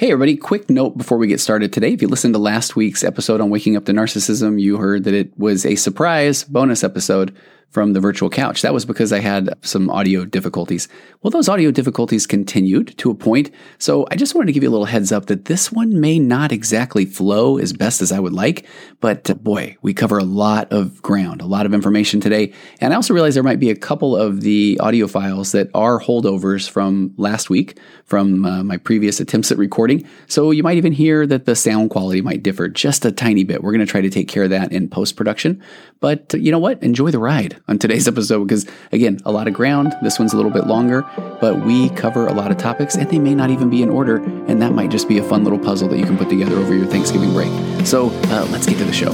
Hey, everybody, quick note before we get started today. If you listened to last week's episode on waking up to narcissism, you heard that it was a surprise bonus episode from the virtual couch. That was because I had some audio difficulties. Well, those audio difficulties continued to a point, so I just wanted to give you a little heads up that this one may not exactly flow as best as I would like, but boy, we cover a lot of ground, a lot of information today. And I also realize there might be a couple of the audio files that are holdovers from last week, from uh, my previous attempts at recording. So you might even hear that the sound quality might differ just a tiny bit. We're going to try to take care of that in post production. But you know what? Enjoy the ride on today's episode because, again, a lot of ground. This one's a little bit longer, but we cover a lot of topics and they may not even be in order. And that might just be a fun little puzzle that you can put together over your Thanksgiving break. So uh, let's get to the show.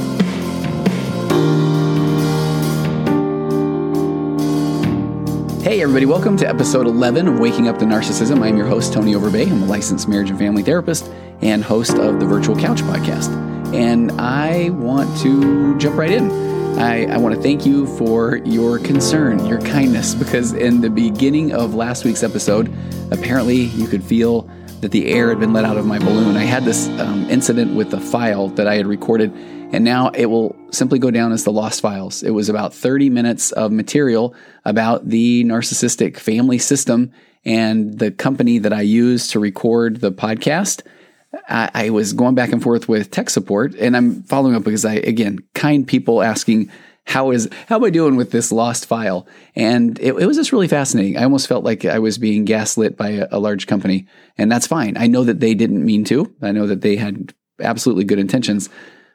Hey, everybody, welcome to episode 11 of Waking Up to Narcissism. I'm your host, Tony Overbay. I'm a licensed marriage and family therapist and host of the Virtual Couch podcast. And I want to jump right in. I, I want to thank you for your concern, your kindness, because in the beginning of last week's episode, apparently you could feel that the air had been let out of my balloon. I had this um, incident with a file that I had recorded, and now it will simply go down as the lost files. It was about 30 minutes of material about the narcissistic family system and the company that I use to record the podcast I, I, was going back and forth with tech support, and I'm following up because I again kind people asking how is how am I doing with this lost file, and it, it was just really fascinating. I almost felt like I was being gaslit by a, a large company, and that's fine. I know that they didn't mean to. I know that they had absolutely good intentions.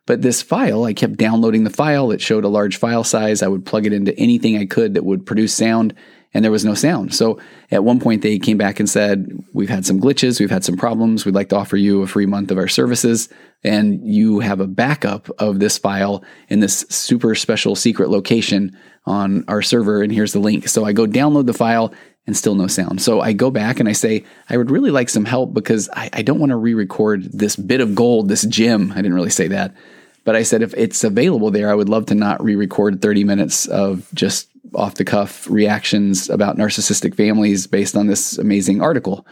But this file, I kept downloading the file. It showed a large file size. I would plug it into anything I could that would produce sound and there was no sound. So at one point they came back and said, We've had some glitches, we've had some problems. We'd like to offer you a free month of our services. And you have a backup of this file in this super special secret location on our server. And here's the link. So I go download the file and still no sound. So I go back and I say, I would really like some help because I, I don't want to re record this bit of gold, this gem. I didn't really say that. But I said, if it's available there, I would love to not re record 30 minutes of just off the cuff reactions about narcissistic families based on this amazing article.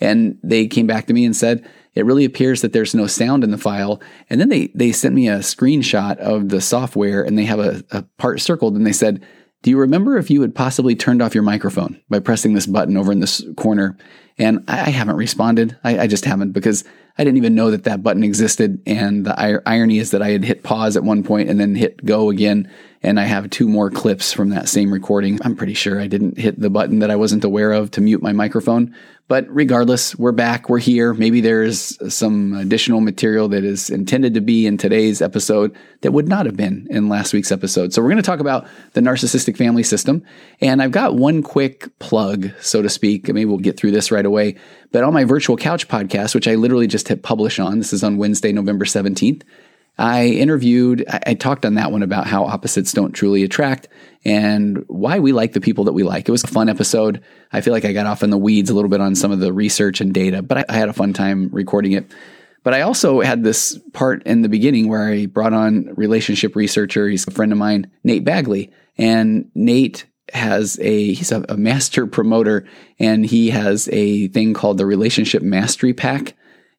And they came back to me and said, it really appears that there's no sound in the file. And then they, they sent me a screenshot of the software and they have a, a part circled and they said, do you remember if you had possibly turned off your microphone by pressing this button over in this corner? And I, haven't responded. I, I, just haven't because I didn't even know that that button existed. And the ir- irony is that I had hit pause at one point and then hit go again and I have two more clips from that same recording. I'm pretty sure I didn't hit the button that I wasn't aware of to mute my microphone. But regardless, we're back, we're here. Maybe there's some additional material that is intended to be in today's episode that would not have been in last week's episode. So we're going to talk about the narcissistic family system. And I've got one quick plug, so to speak. Maybe we'll get through this right away. But on my virtual couch podcast, which I literally just hit publish on, this is on Wednesday, November 17th. I interviewed, I, talked on that one about how opposites don't truly attract and why we like the people that we like. It was a fun episode. I feel like I got off in the weeds a little bit on some of the research and data, but I, had a fun time recording it. But I also had this part in the beginning where I brought on relationship researcher. He's a friend of mine, Nate Bagley. And Nate has a he's a master promoter and he has a thing called the relationship mastery pack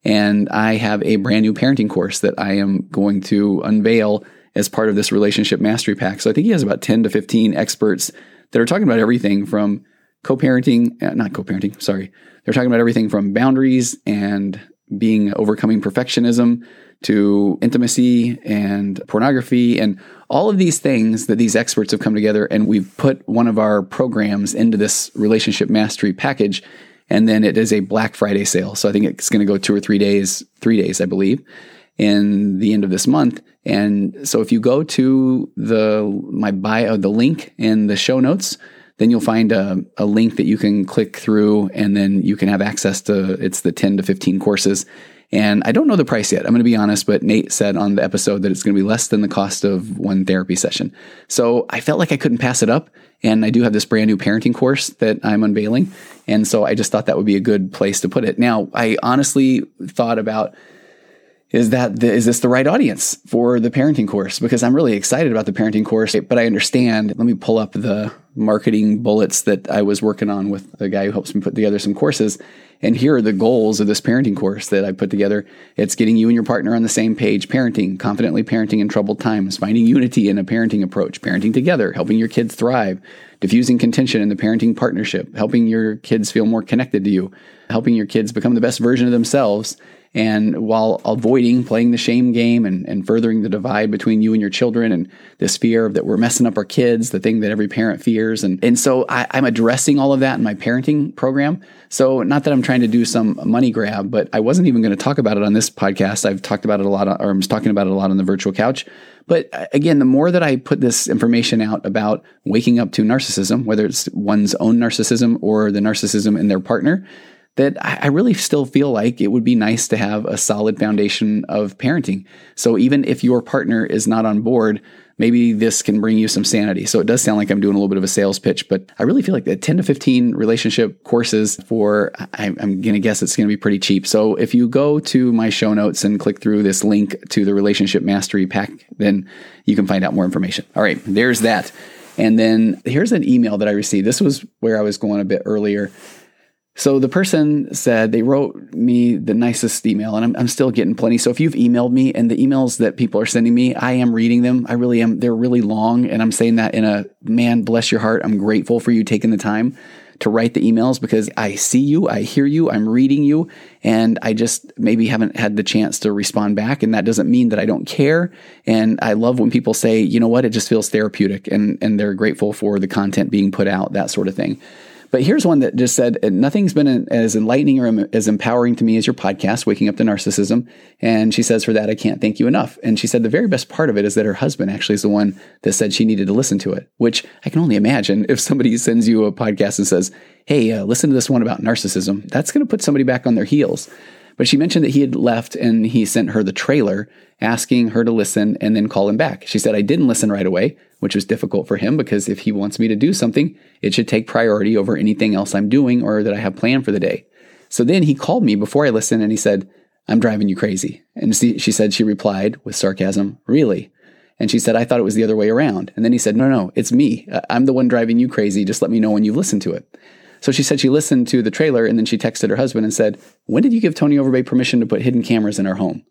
and I have a brand new parenting course that I am going to unveil as part of this relationship mastery pack. So I think he has about 10 to 15 experts that are talking about everything from co parenting, uh, not co parenting, sorry. They're talking about everything from boundaries and being overcoming perfectionism to intimacy and pornography and all of these things that these experts have come together and we've put one of our programs into this relationship mastery package and then it is a Black Friday sale. So I think it's going to go two or three days, three days, I believe, in the end of this month. And so if you go to the my bio, the link in the show notes, then you'll find a, a link that you can click through, and then you can have access to it's the ten to fifteen courses. And I don't know the price yet. I'm going to be honest, but Nate said on the episode that it's going to be less than the cost of one therapy session. So I felt like I couldn't pass it up. And I do have this brand new parenting course that I'm unveiling. And so I just thought that would be a good place to put it. Now, I honestly thought about is that the, is this the right audience for the parenting course? Because I'm really excited about the parenting course, but I understand. Let me pull up the marketing bullets that I was working on with the guy who helps me put together some courses. And here are the goals of this parenting course that I put together. It's getting you and your partner on the same page, parenting, confidently parenting in troubled times, finding unity in a parenting approach, parenting together, helping your kids thrive, diffusing contention in the parenting partnership, helping your kids feel more connected to you, helping your kids become the best version of themselves, and while avoiding playing the shame game and, and furthering the divide between you and your children and this fear that we're messing up our kids, the thing that every parent fears. And, and so I, I'm addressing all of that in my parenting program. So not that I'm trying to do some money grab, but I wasn't even going to talk about it on this podcast. I've talked about it a lot, or I'm talking about it a lot on the virtual couch. But uh, again, the more that I put this information out about waking up to narcissism, whether it's one's own narcissism or the narcissism in their partner, that I really still feel like it would be nice to have a solid foundation of parenting. So even if your partner is not on board, maybe this can bring you some sanity. So it does sound like I'm doing a little bit of a sales pitch, but I really feel like the 10 to 15 relationship courses for, I'm, going to guess it's going to be pretty cheap. So if you go to my show notes and click through this link to the relationship mastery pack, then you can find out more information. All right, there's that. And then here's an email that I received. This was where I was going a bit earlier. So the person said they wrote me the nicest email, and I'm, I'm still getting plenty. So if you've emailed me and the emails that people are sending me, I am reading them. I really am. They're really long, and I'm saying that in a man, bless your heart. I'm grateful for you taking the time to write the emails because I see you, I hear you, I'm reading you, and I just maybe haven't had the chance to respond back. And that doesn't mean that I don't care. And I love when people say, you know what, it just feels therapeutic, and and they're grateful for the content being put out, that sort of thing. But here's one that just said, Nothing's been as enlightening or as empowering to me as your podcast, Waking Up to Narcissism. And she says, For that, I can't thank you enough. And she said, The very best part of it is that her husband actually is the one that said she needed to listen to it, which I can only imagine if somebody sends you a podcast and says, Hey, uh, listen to this one about narcissism, that's going to put somebody back on their heels. But she mentioned that he had left and he sent her the trailer asking her to listen and then call him back. She said, I didn't listen right away, which was difficult for him because if he wants me to do something, it should take priority over anything else I'm doing or that I have planned for the day. So then he called me before I listened and he said, I'm driving you crazy. And she said, she replied with sarcasm, Really? And she said, I thought it was the other way around. And then he said, No, no, it's me. I'm the one driving you crazy. Just let me know when you've listened to it. So she said she listened to the trailer and then she texted her husband and said, When did you give Tony Overbay permission to put hidden cameras in our home?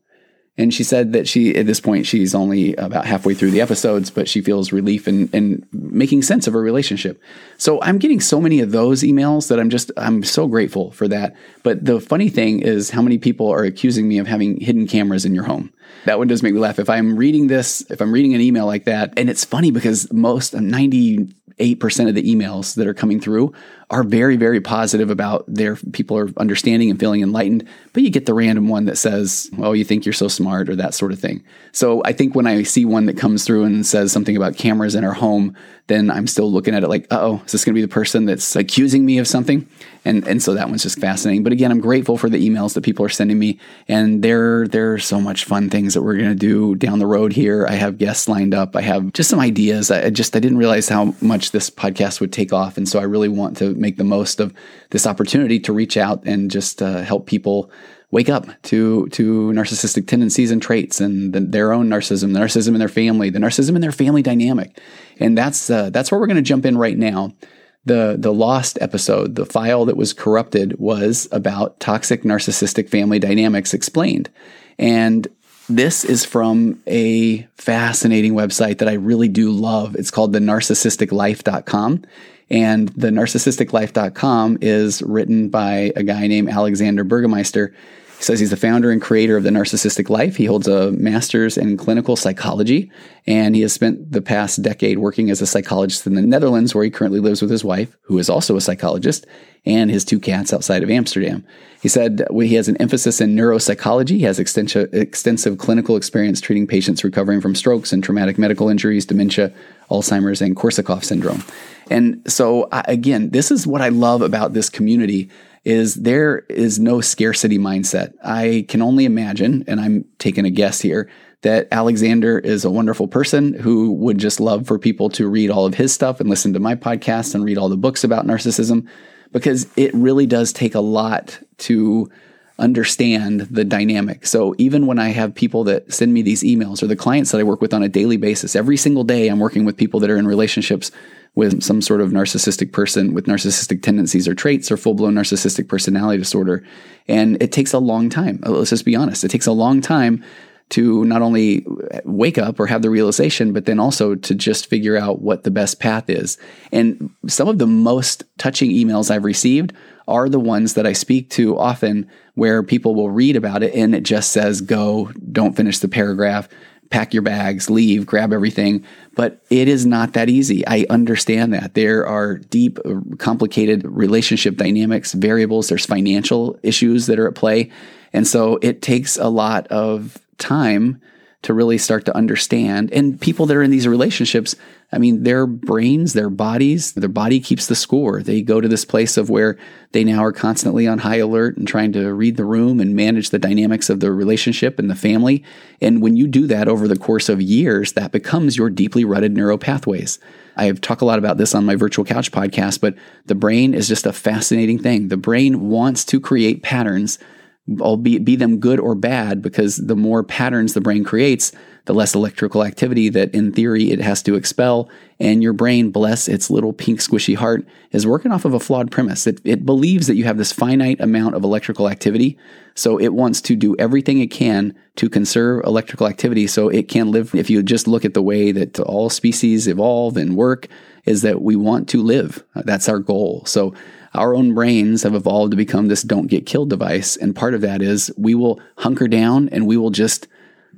And she said that she, at this point, she's only about halfway through the episodes, but she feels relief in, in making sense of her relationship. So I'm getting so many of those emails that I'm just, I'm so grateful for that. But the funny thing is how many people are accusing me of having hidden cameras in your home. That one does make me laugh. If I'm reading this, if I'm reading an email like that, and it's funny because most 90, 8% of the emails that are coming through are very, very positive about their people are understanding and feeling enlightened. But you get the random one that says, well, you think you're so smart or that sort of thing. So I think when I see one that comes through and says something about cameras in our home, then I'm still looking at it like, oh, is this going to be the person that's accusing me of something? And and so that one's just fascinating. But again, I'm grateful for the emails that people are sending me, and there there are so much fun things that we're going to do down the road here. I have guests lined up. I have just some ideas. I just I didn't realize how much this podcast would take off, and so I really want to make the most of this opportunity to reach out and just uh, help people wake up to to narcissistic tendencies and traits and the, their own narcissism, the narcissism in their family, the narcissism in their family dynamic, and that's uh, that's where we're going to jump in right now the the lost episode, the file that was corrupted was about toxic narcissistic family dynamics explained. And this is from a fascinating website that I really do love. It's called the narcissisticlife.com. And the narcissisticlife.com is written by a guy named Alexander Burgemeester he says he's the founder and creator of the Narcissistic Life. He holds a master's in clinical psychology, and he has spent the past decade working as a psychologist in the Netherlands, where he currently lives with his wife, who is also a psychologist, and his two cats outside of Amsterdam. He said he has an emphasis in neuropsychology. He has extensive, extensive clinical experience treating patients recovering from strokes and traumatic medical injuries, dementia, Alzheimer's, and Korsakoff syndrome. And so, again, this is what I love about this community is there is no scarcity mindset. I can only imagine, and I'm taking a guess here, that Alexander is a wonderful person who would just love for people to read all of his stuff and listen to my podcast and read all the books about narcissism because it really does take a lot to understand the dynamic. So even when I have people that send me these emails or the clients that I work with on a daily basis, every single day I'm working with people that are in relationships with some sort of narcissistic person with narcissistic tendencies or traits or full blown narcissistic personality disorder. And it takes a long time. Uh, let's just be honest. It takes a long time to not only wake up or have the realization, but then also to just figure out what the best path is. And some of the most touching emails I've received are the ones that I speak to often where people will read about it and it just says, go, don't finish the paragraph, pack your bags, leave, grab everything. But it is not that easy. I understand that. There are deep, uh, complicated relationship dynamics, variables, there's financial issues that are at play. And so it takes a lot of time to really start to understand. And people that are in these relationships, I mean, their brains, their bodies, their body keeps the score. They go to this place of where they now are constantly on high alert and trying to read the room and manage the dynamics of the relationship and the family. And when you do that over the course of years, that becomes your deeply rutted neural pathways. I have talked a lot about this on my virtual couch podcast, but the brain is just a fascinating thing. The brain wants to create patterns albeit be them good or bad, because the more patterns the brain creates, the less electrical activity that in theory it has to expel. And your brain, bless its little pink squishy heart, is working off of a flawed premise. It, it believes that you have this finite amount of electrical activity. So it wants to do everything it can to conserve electrical activity so it can live. If you just look at the way that all species evolve and work, is that we want to live. That's our goal. So our own brains have evolved to become this don't get killed device. And part of that is we will hunker down and we will just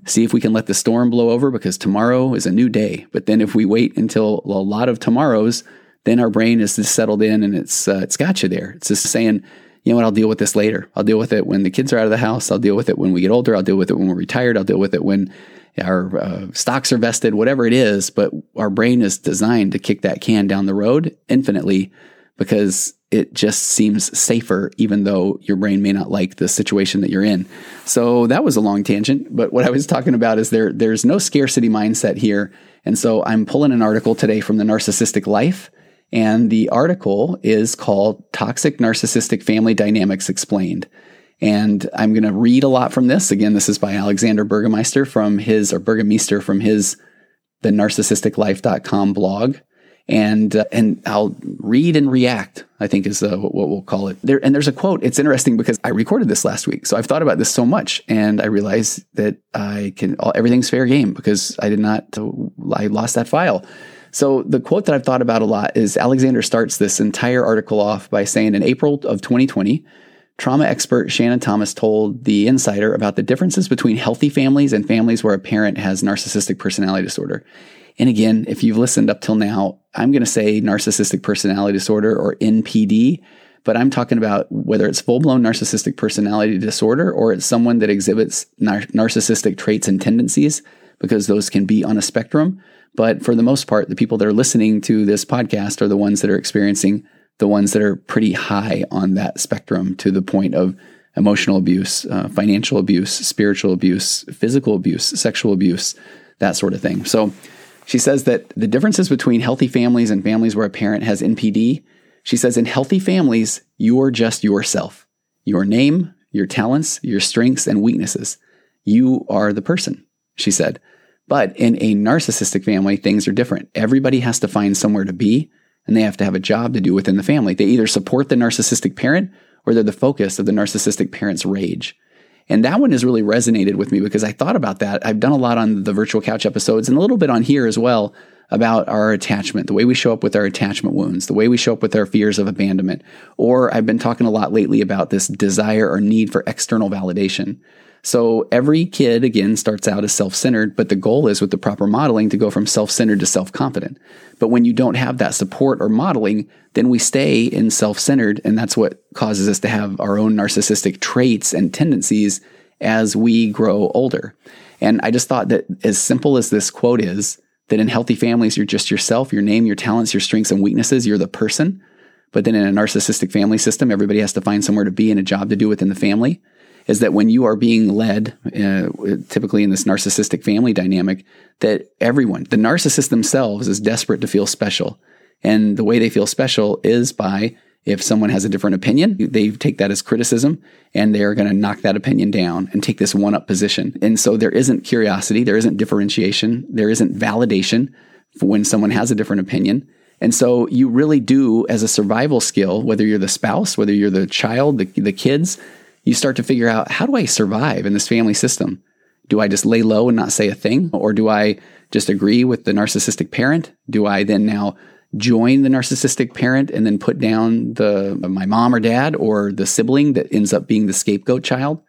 see if we can let the storm blow over because tomorrow is a new day. But then if we wait until a lot of tomorrows, then our brain is just settled in and it's uh, it's got you there. It's just saying, you know what, I'll deal with this later. I'll deal with it when the kids are out of the house. I'll deal with it when we get older. I'll deal with it when we're retired. I'll deal with it when our uh, stocks are vested, whatever it is. But our brain is designed to kick that can down the road infinitely because it just seems safer, even though your brain may not like the situation that you're in. So that was a long tangent. But what I was talking about is there there's no scarcity mindset here. And so I'm pulling an article today from the Narcissistic Life. And the article is called Toxic Narcissistic Family Dynamics Explained. And I'm going to read a lot from this. Again, this is by Alexander Burgemeester from his, or Burgemeester from his, the narcissisticlife.com blog and uh, and I'll read and react. I think is uh, what we'll call it. There and there's a quote. It's interesting because I recorded this last week, so I've thought about this so much, and I realized that I can all, everything's fair game because I did not. Uh, I lost that file. So the quote that I've thought about a lot is Alexander starts this entire article off by saying in April of 2020. Trauma expert Shannon Thomas told The Insider about the differences between healthy families and families where a parent has narcissistic personality disorder. And again, if you've listened up till now, I'm going to say narcissistic personality disorder or NPD, but I'm talking about whether it's full blown narcissistic personality disorder or it's someone that exhibits nar- narcissistic traits and tendencies, because those can be on a spectrum. But for the most part, the people that are listening to this podcast are the ones that are experiencing the ones that are pretty high on that spectrum to the point of emotional abuse, uh, financial abuse, spiritual abuse, physical abuse, sexual abuse, that sort of thing. So, she says that the differences between healthy families and families where a parent has NPD, she says in healthy families, you are just yourself. Your name, your talents, your strengths and weaknesses. You are the person, she said. But in a narcissistic family, things are different. Everybody has to find somewhere to be and they have to have a job to do within the family. They either support the narcissistic parent or they're the focus of the narcissistic parent's rage. And that one has really resonated with me because I thought about that. I've done a lot on the virtual couch episodes and a little bit on here as well about our attachment, the way we show up with our attachment wounds, the way we show up with our fears of abandonment. Or I've been talking a lot lately about this desire or need for external validation. So every kid, again, starts out as self centered, but the goal is with the proper modeling to go from self centered to self confident. But when you don't have that support or modeling, then we stay in self centered. And that's what causes us to have our own narcissistic traits and tendencies as we grow older. And I just thought that as simple as this quote is, that in healthy families, you're just yourself, your name, your talents, your strengths and weaknesses, you're the person. But then in a narcissistic family system, everybody has to find somewhere to be and a job to do within the family is that when you are being led, uh, typically in this narcissistic family dynamic, that everyone, the narcissist themselves, is desperate to feel special. And the way they feel special is by If someone has a different opinion, they take that as criticism and they're going to knock that opinion down and take this one up position. And so there isn't curiosity, there isn't differentiation, there isn't validation when someone has a different opinion. And so you really do, as a survival skill, whether you're the spouse, whether you're the child, the, the kids, you start to figure out how do I survive in this family system? Do I just lay low and not say a thing? Or do I just agree with the narcissistic parent? Do I then now join the narcissistic parent and then put down the my mom or dad or the sibling that ends up being the scapegoat child?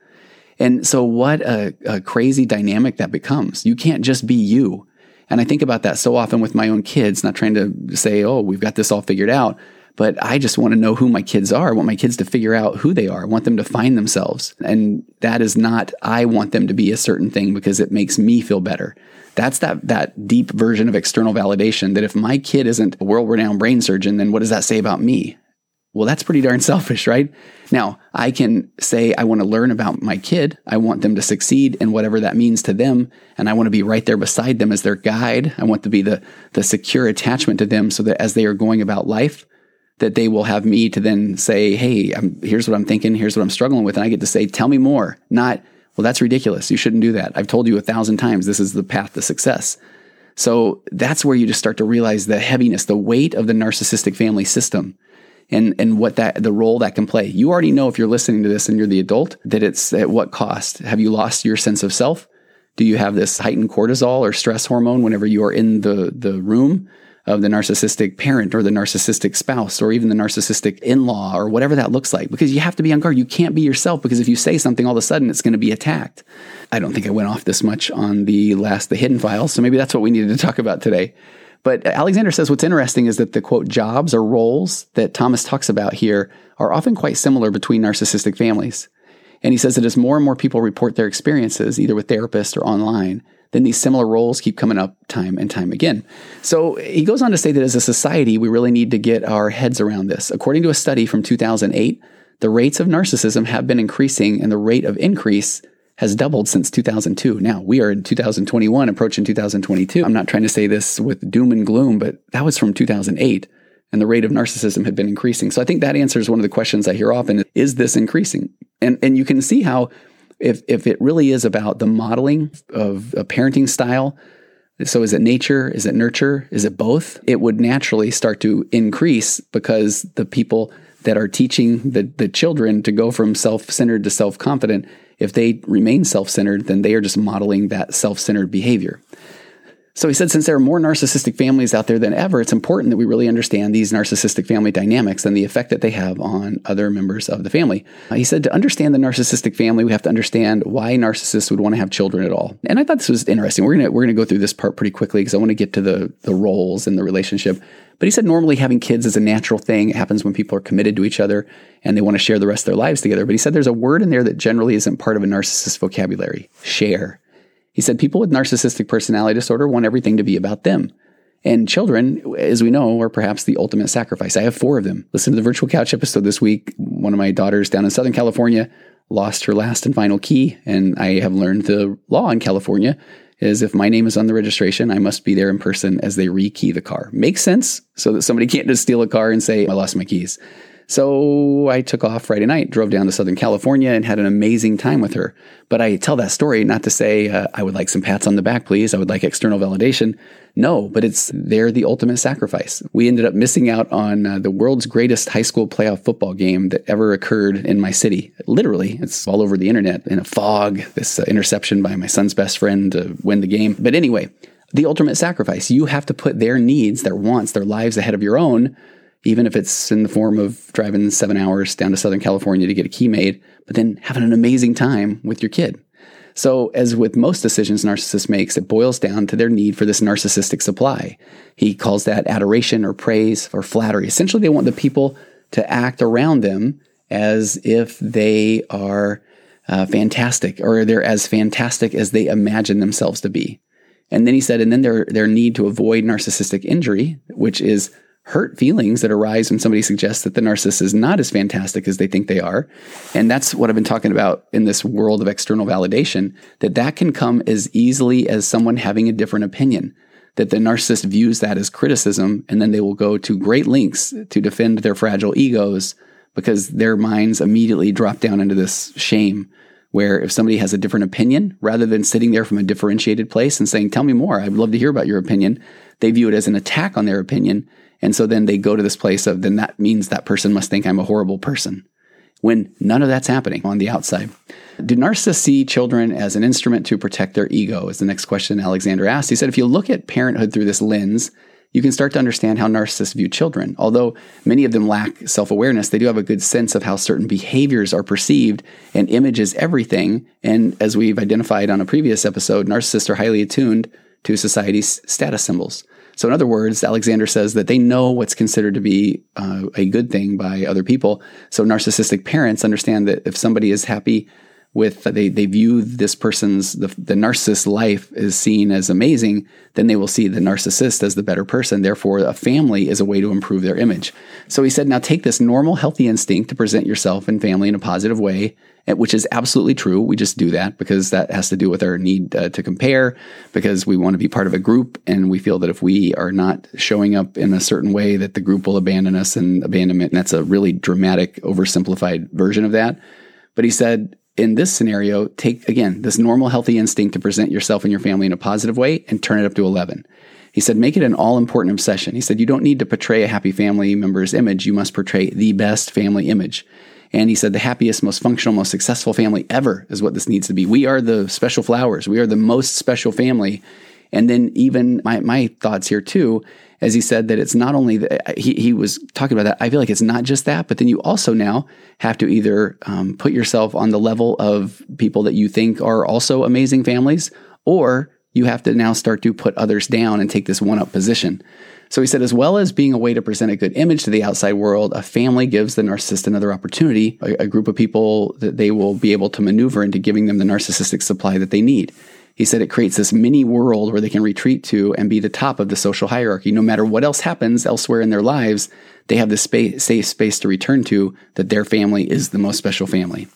And so what a, a crazy dynamic that becomes. You can't just be you. And I think about that so often with my own kids, not trying to say, oh, we've got this all figured out. But I just want to know who my kids are. I want my kids to figure out who they are. I want them to find themselves. And that is not, I want them to be a certain thing because it makes me feel better. That's that, that deep version of external validation that if my kid isn't a world renowned brain surgeon, then what does that say about me? Well, that's pretty darn selfish, right? Now, I can say, I want to learn about my kid. I want them to succeed in whatever that means to them. And I want to be right there beside them as their guide. I want to be the, the secure attachment to them so that as they are going about life, that they will have me to then say, Hey, I'm, here's what I'm thinking. Here's what I'm struggling with. And I get to say, tell me more, not, well, that's ridiculous. You shouldn't do that. I've told you a thousand times, this is the path to success. So that's where you just start to realize the heaviness, the weight of the narcissistic family system and, and what that, the role that can play. You already know if you're listening to this and you're the adult that it's at what cost. Have you lost your sense of self? Do you have this heightened cortisol or stress hormone whenever you are in the, the room? Of the narcissistic parent or the narcissistic spouse or even the narcissistic in law or whatever that looks like because you have to be on guard. You can't be yourself because if you say something, all of a sudden it's going to be attacked. I don't think I went off this much on the last, the hidden files. So maybe that's what we needed to talk about today. But Alexander says what's interesting is that the quote jobs or roles that Thomas talks about here are often quite similar between narcissistic families. And he says that as more and more people report their experiences, either with therapists or online, then these similar roles keep coming up time and time again. So he goes on to say that as a society, we really need to get our heads around this. According to a study from 2008, the rates of narcissism have been increasing and the rate of increase has doubled since 2002. Now we are in 2021, approaching 2022. I'm not trying to say this with doom and gloom, but that was from 2008 and the rate of narcissism had been increasing. So I think that answers one of the questions I hear often is this increasing? And and you can see how if if it really is about the modeling of a parenting style, so is it nature? Is it nurture? Is it both? It would naturally start to increase because the people that are teaching the, the children to go from self-centered to self-confident, if they remain self-centered, then they are just modeling that self-centered behavior. So he said, since there are more narcissistic families out there than ever, it's important that we really understand these narcissistic family dynamics and the effect that they have on other members of the family. Uh, he said, to understand the narcissistic family, we have to understand why narcissists would want to have children at all. And I thought this was interesting. We're gonna we're gonna go through this part pretty quickly because I want to get to the the roles in the relationship. But he said normally having kids is a natural thing. It happens when people are committed to each other and they want to share the rest of their lives together. But he said there's a word in there that generally isn't part of a narcissist vocabulary: share. He said people with narcissistic personality disorder want everything to be about them. And children, as we know, are perhaps the ultimate sacrifice. I have four of them. Listen to the virtual couch episode this week. One of my daughters down in Southern California lost her last and final key. And I have learned the law in California is if my name is on the registration, I must be there in person as they rekey the car. Makes sense so that somebody can't just steal a car and say, I lost my keys. So I took off Friday night, drove down to Southern California, and had an amazing time with her. But I tell that story not to say, uh, I would like some pats on the back, please. I would like external validation. No, but it's they're the ultimate sacrifice. We ended up missing out on uh, the world's greatest high school playoff football game that ever occurred in my city. Literally, it's all over the internet in a fog, this uh, interception by my son's best friend to win the game. But anyway, the ultimate sacrifice. You have to put their needs, their wants, their lives ahead of your own even if it's in the form of driving seven hours down to Southern California to get a key made, but then having an amazing time with your kid. So, as with most decisions narcissist makes, it boils down to their need for this narcissistic supply. He calls that adoration or praise or flattery. Essentially, they want the people to act around them as if they are uh, fantastic or they're as fantastic as they imagine themselves to be. And then he said, and then their, their need to avoid narcissistic injury, which is hurt feelings that arise when somebody suggests that the narcissist is not as fantastic as they think they are. And that's what I've been talking about in this world of external validation, that that can come as easily as someone having a different opinion. that the narcissist views that as criticism, and then they will go to great lengths to defend their fragile egos because their minds immediately drop down into this shame where if somebody has a different opinion, rather than sitting there from a differentiated place and saying, Tell me more, I'd love to hear about your opinion, they view it as an attack on their opinion. And so then they go to this place of, then that means that person must think I'm a horrible person when none of that's happening on the outside. Do narcissists see children as an instrument to protect their ego? Is the next question Alexander asked. He said, if you look at parenthood through this lens, you can start to understand how narcissists view children. Although many of them lack self awareness, they do have a good sense of how certain behaviors are perceived, and image is everything. And as we've identified on a previous episode, narcissists are highly attuned to society's status symbols. So, in other words, Alexander says that they know what's considered to be uh, a good thing by other people. So, narcissistic parents understand that if somebody is happy with they they view this person's the, the narcissist life is seen as amazing then they will see the narcissist as the better person. Therefore a family is a way to improve their image. So he said now take this normal healthy instinct to present yourself and family in a positive way which is absolutely true. We just do that because that has to do with our need uh, to compare because we want to be part of a group and we feel that if we are not showing up in a certain way that the group will abandon us and abandonment and that's a really dramatic oversimplified version of that. But he said in this scenario, take again this normal, healthy instinct to present yourself and your family in a positive way and turn it up to 11. He said, make it an all important obsession. He said, you don't need to portray a happy family member's image. You must portray the best family image. And he said, the happiest, most functional, most successful family ever is what this needs to be. We are the special flowers. We are the most special family. And then even my, my thoughts here too as he said that it's not only that he, he was talking about that. I feel like it's not just that, but then you also now have to either um, put yourself on the level of people that you think are also amazing families, or you have to now start to put others down and take this one up position. So he said, as well as being a way to present a good image to the outside world, a family gives the narcissist another opportunity, a, a group of people that they will be able to maneuver into giving them the narcissistic supply that they need. He said it creates this mini world where they can retreat to and be the top of the social hierarchy. No matter what else happens elsewhere in their lives, they have this space, safe space to return to that their family is the most special family.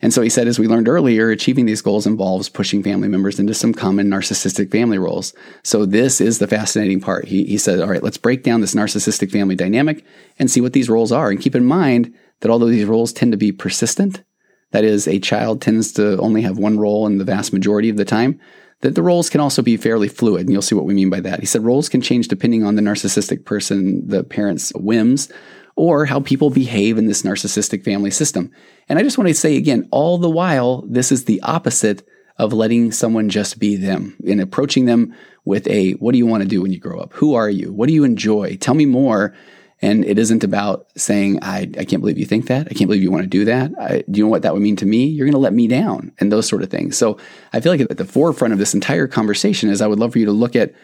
And so he said, as we learned earlier, achieving these goals involves pushing family members into some common narcissistic family roles. So this is the fascinating part. He, he said, all right, let's break down this narcissistic family dynamic and see what these roles are. And keep in mind that although these roles tend to be persistent, that is, a child tends to only have one role in the vast majority of the time, that the roles can also be fairly fluid. And you'll see what we mean by that. He said roles can change depending on the narcissistic person, the parent's whims, or how people behave in this narcissistic family system. And I just want to say again, all the while, this is the opposite of letting someone just be them and approaching them with a, what do you want to do when you grow up? Who are you? What do you enjoy? Tell me more and it isn't about saying, I, I can't believe you think that. I can't believe you want to do that. I, do you know what that would mean to me? You're going to let me down and those sort of things. So I feel like at the forefront of this entire conversation is I would love for you to look at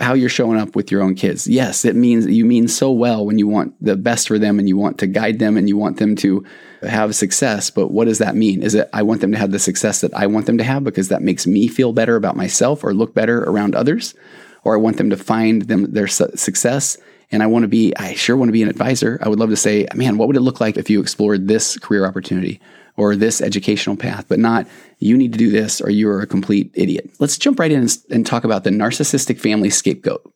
how you're showing up with your own kids. Yes, it means you mean so well when you want the best for them and you want to guide them and you want them to have success. But what does that mean? Is it I want them to have the success that I want them to have because that makes me feel better about myself or look better around others? Or I want them to find them their su- success and I want to be, I sure want to be an advisor. I would love to say, man, what would it look like if you explored this career opportunity or this educational path, but not you need to do this or you are a complete idiot. Let's jump right in and, and talk about the narcissistic family scapegoat.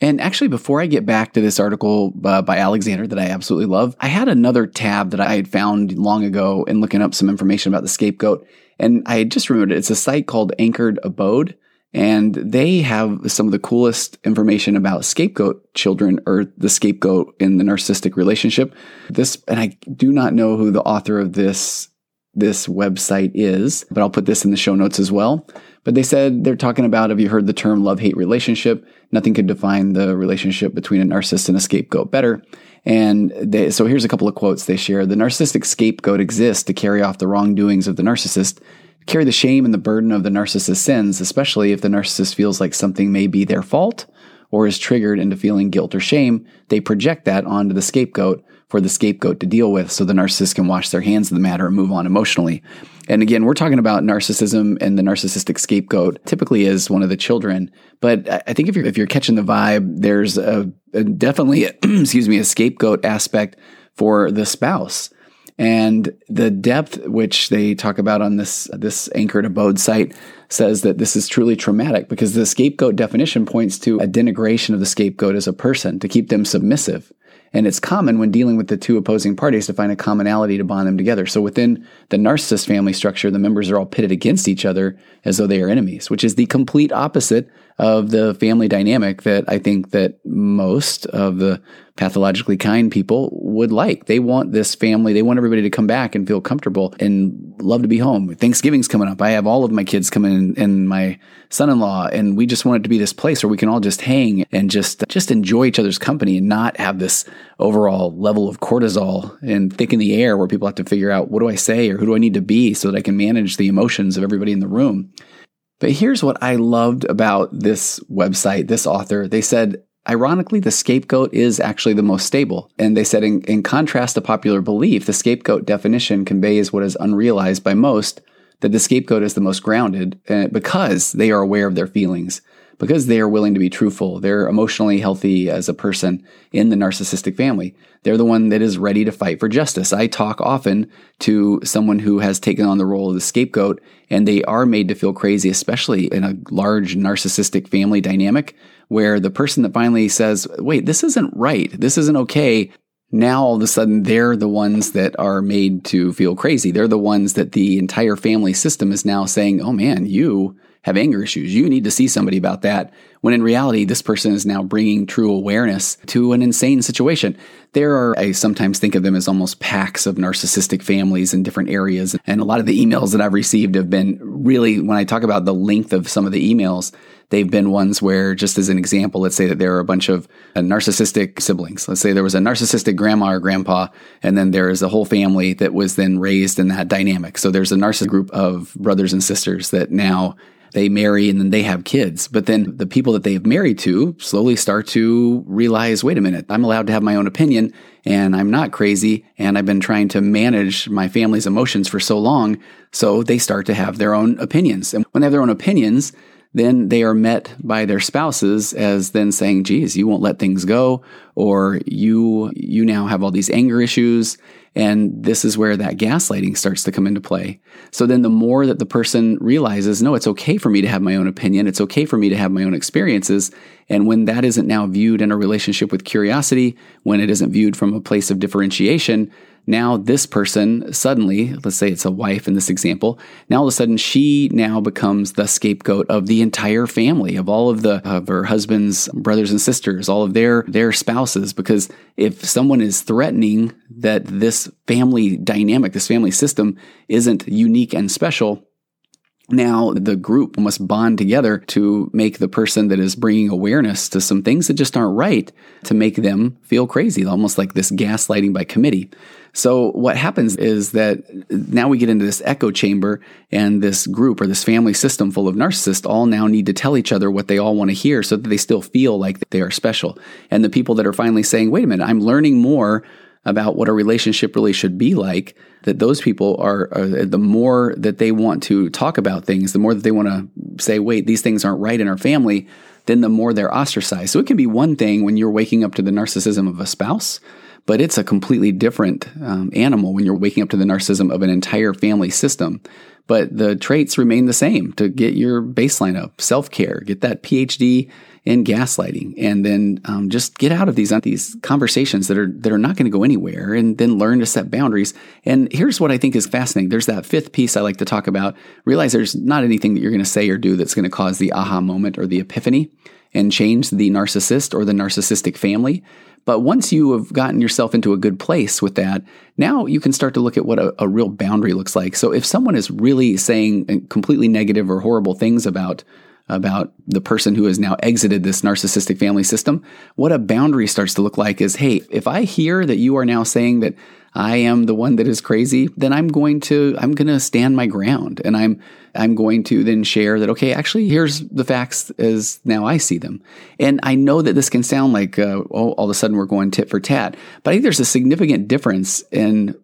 And actually, before I get back to this article uh, by Alexander that I absolutely love, I had another tab that I had found long ago in looking up some information about the scapegoat. And I just remembered it. It's a site called Anchored Abode. And they have some of the coolest information about scapegoat children or the scapegoat in the narcissistic relationship. This, and I do not know who the author of this, this website is, but I'll put this in the show notes as well. But they said they're talking about, have you heard the term love hate relationship? Nothing could define the relationship between a narcissist and a scapegoat better. And they, so here's a couple of quotes they share. The narcissistic scapegoat exists to carry off the wrongdoings of the narcissist carry the shame and the burden of the narcissist's sins, especially if the narcissist feels like something may be their fault or is triggered into feeling guilt or shame, they project that onto the scapegoat for the scapegoat to deal with so the narcissist can wash their hands of the matter and move on emotionally. And again, we're talking about narcissism and the narcissistic scapegoat typically is one of the children. But I think if you're, if you're catching the vibe, there's a, a definitely, excuse me, a scapegoat aspect for the spouse. And the depth which they talk about on this this anchored abode site says that this is truly traumatic because the scapegoat definition points to a denigration of the scapegoat as a person to keep them submissive. And it's common when dealing with the two opposing parties to find a commonality to bond them together. So within the narcissist family structure, the members are all pitted against each other as though they are enemies, which is the complete opposite of the family dynamic that I think that most of the pathologically kind people would like. They want this family, they want everybody to come back and feel comfortable and love to be home. Thanksgiving's coming up. I have all of my kids coming in and my son-in-law and we just want it to be this place where we can all just hang and just just enjoy each other's company and not have this overall level of cortisol and thick in the air where people have to figure out what do I say or who do I need to be so that I can manage the emotions of everybody in the room. But here's what I loved about this website, this author. They said, ironically, the scapegoat is actually the most stable. And they said, in, in contrast to popular belief, the scapegoat definition conveys what is unrealized by most that the scapegoat is the most grounded uh, because they are aware of their feelings because they are willing to be truthful. They're emotionally healthy as a person in the narcissistic family. They're the one that is ready to fight for justice. I talk often to someone who has taken on the role of the scapegoat and they are made to feel crazy, especially in a large narcissistic family dynamic where the person that finally says, wait, this isn't right. This isn't okay now all of a sudden they're the ones that are made to feel crazy. They're the ones that the entire family system is now saying, oh man, you have anger issues. You need to see somebody about that. When in reality, this person is now bringing true awareness to an insane situation. There are, I sometimes think of them as almost packs of narcissistic families in different areas. And a lot of the emails that I've received have been really, when I talk about the length of some of the emails, they've been ones where, just as an example, let's say that there are a bunch of uh, narcissistic siblings. Let's say there was a narcissistic grandma or grandpa, and then there is a whole family that was then raised in that dynamic. So there's a narcissistic group of brothers and sisters that now they marry and then they have kids. But then the people that they have married to slowly start to realize wait a minute, I'm allowed to have my own opinion and I'm not crazy. And I've been trying to manage my family's emotions for so long. So they start to have their own opinions. And when they have their own opinions, then they are met by their spouses as then saying, geez, you won't let things go, or you, you now have all these anger issues. And this is where that gaslighting starts to come into play. So then the more that the person realizes, no, it's okay for me to have my own opinion. It's okay for me to have my own experiences. And when that isn't now viewed in a relationship with curiosity, when it isn't viewed from a place of differentiation, now this person suddenly, let's say it's a wife in this example, now all of a sudden she now becomes the scapegoat of the entire family, of all of the of her husband's brothers and sisters, all of their their spouses. Because if someone is threatening that this family dynamic, this family system isn't unique and special, now the group must bond together to make the person that is bringing awareness to some things that just aren't right to make them feel crazy, almost like this gaslighting by committee. So what happens is that now we get into this echo chamber and this group or this family system full of narcissists all now need to tell each other what they all want to hear so that they still feel like they are special. And the people that are finally saying, wait a minute, I'm learning more about what a relationship really should be like, that those people are, are, the more that they want to talk about things, the more that they want to say, wait, these things aren't right in our family, then the more they're ostracized. So it can be one thing when you're waking up to the narcissism of a spouse but it's a completely different um, animal when you're waking up to the narcissism of an entire family system. But the traits remain the same to get your baseline up, self care, get that PhD in gaslighting, and then um, just get out of these these conversations that are that are not going to go anywhere, and then learn to set boundaries. And here's what I think is fascinating: there's that fifth piece I like to talk about. Realize there's not anything that you're going to say or do that's going to cause the aha moment or the epiphany and change the narcissist or the narcissistic family. But once you have gotten yourself into a good place with that, now you can start to look at what a, a real boundary looks like. So if someone is really saying completely negative or horrible things about about the person who has now exited this narcissistic family system, what a boundary starts to look like is hey, if I hear that you are now saying that I am the one that is crazy, then I'm going to I'm going to stand my ground and I'm I'm going to then share that okay, actually here's the facts as now I see them. And I know that this can sound like uh, oh, all of a sudden we're going tit for tat, but I think there's a significant difference in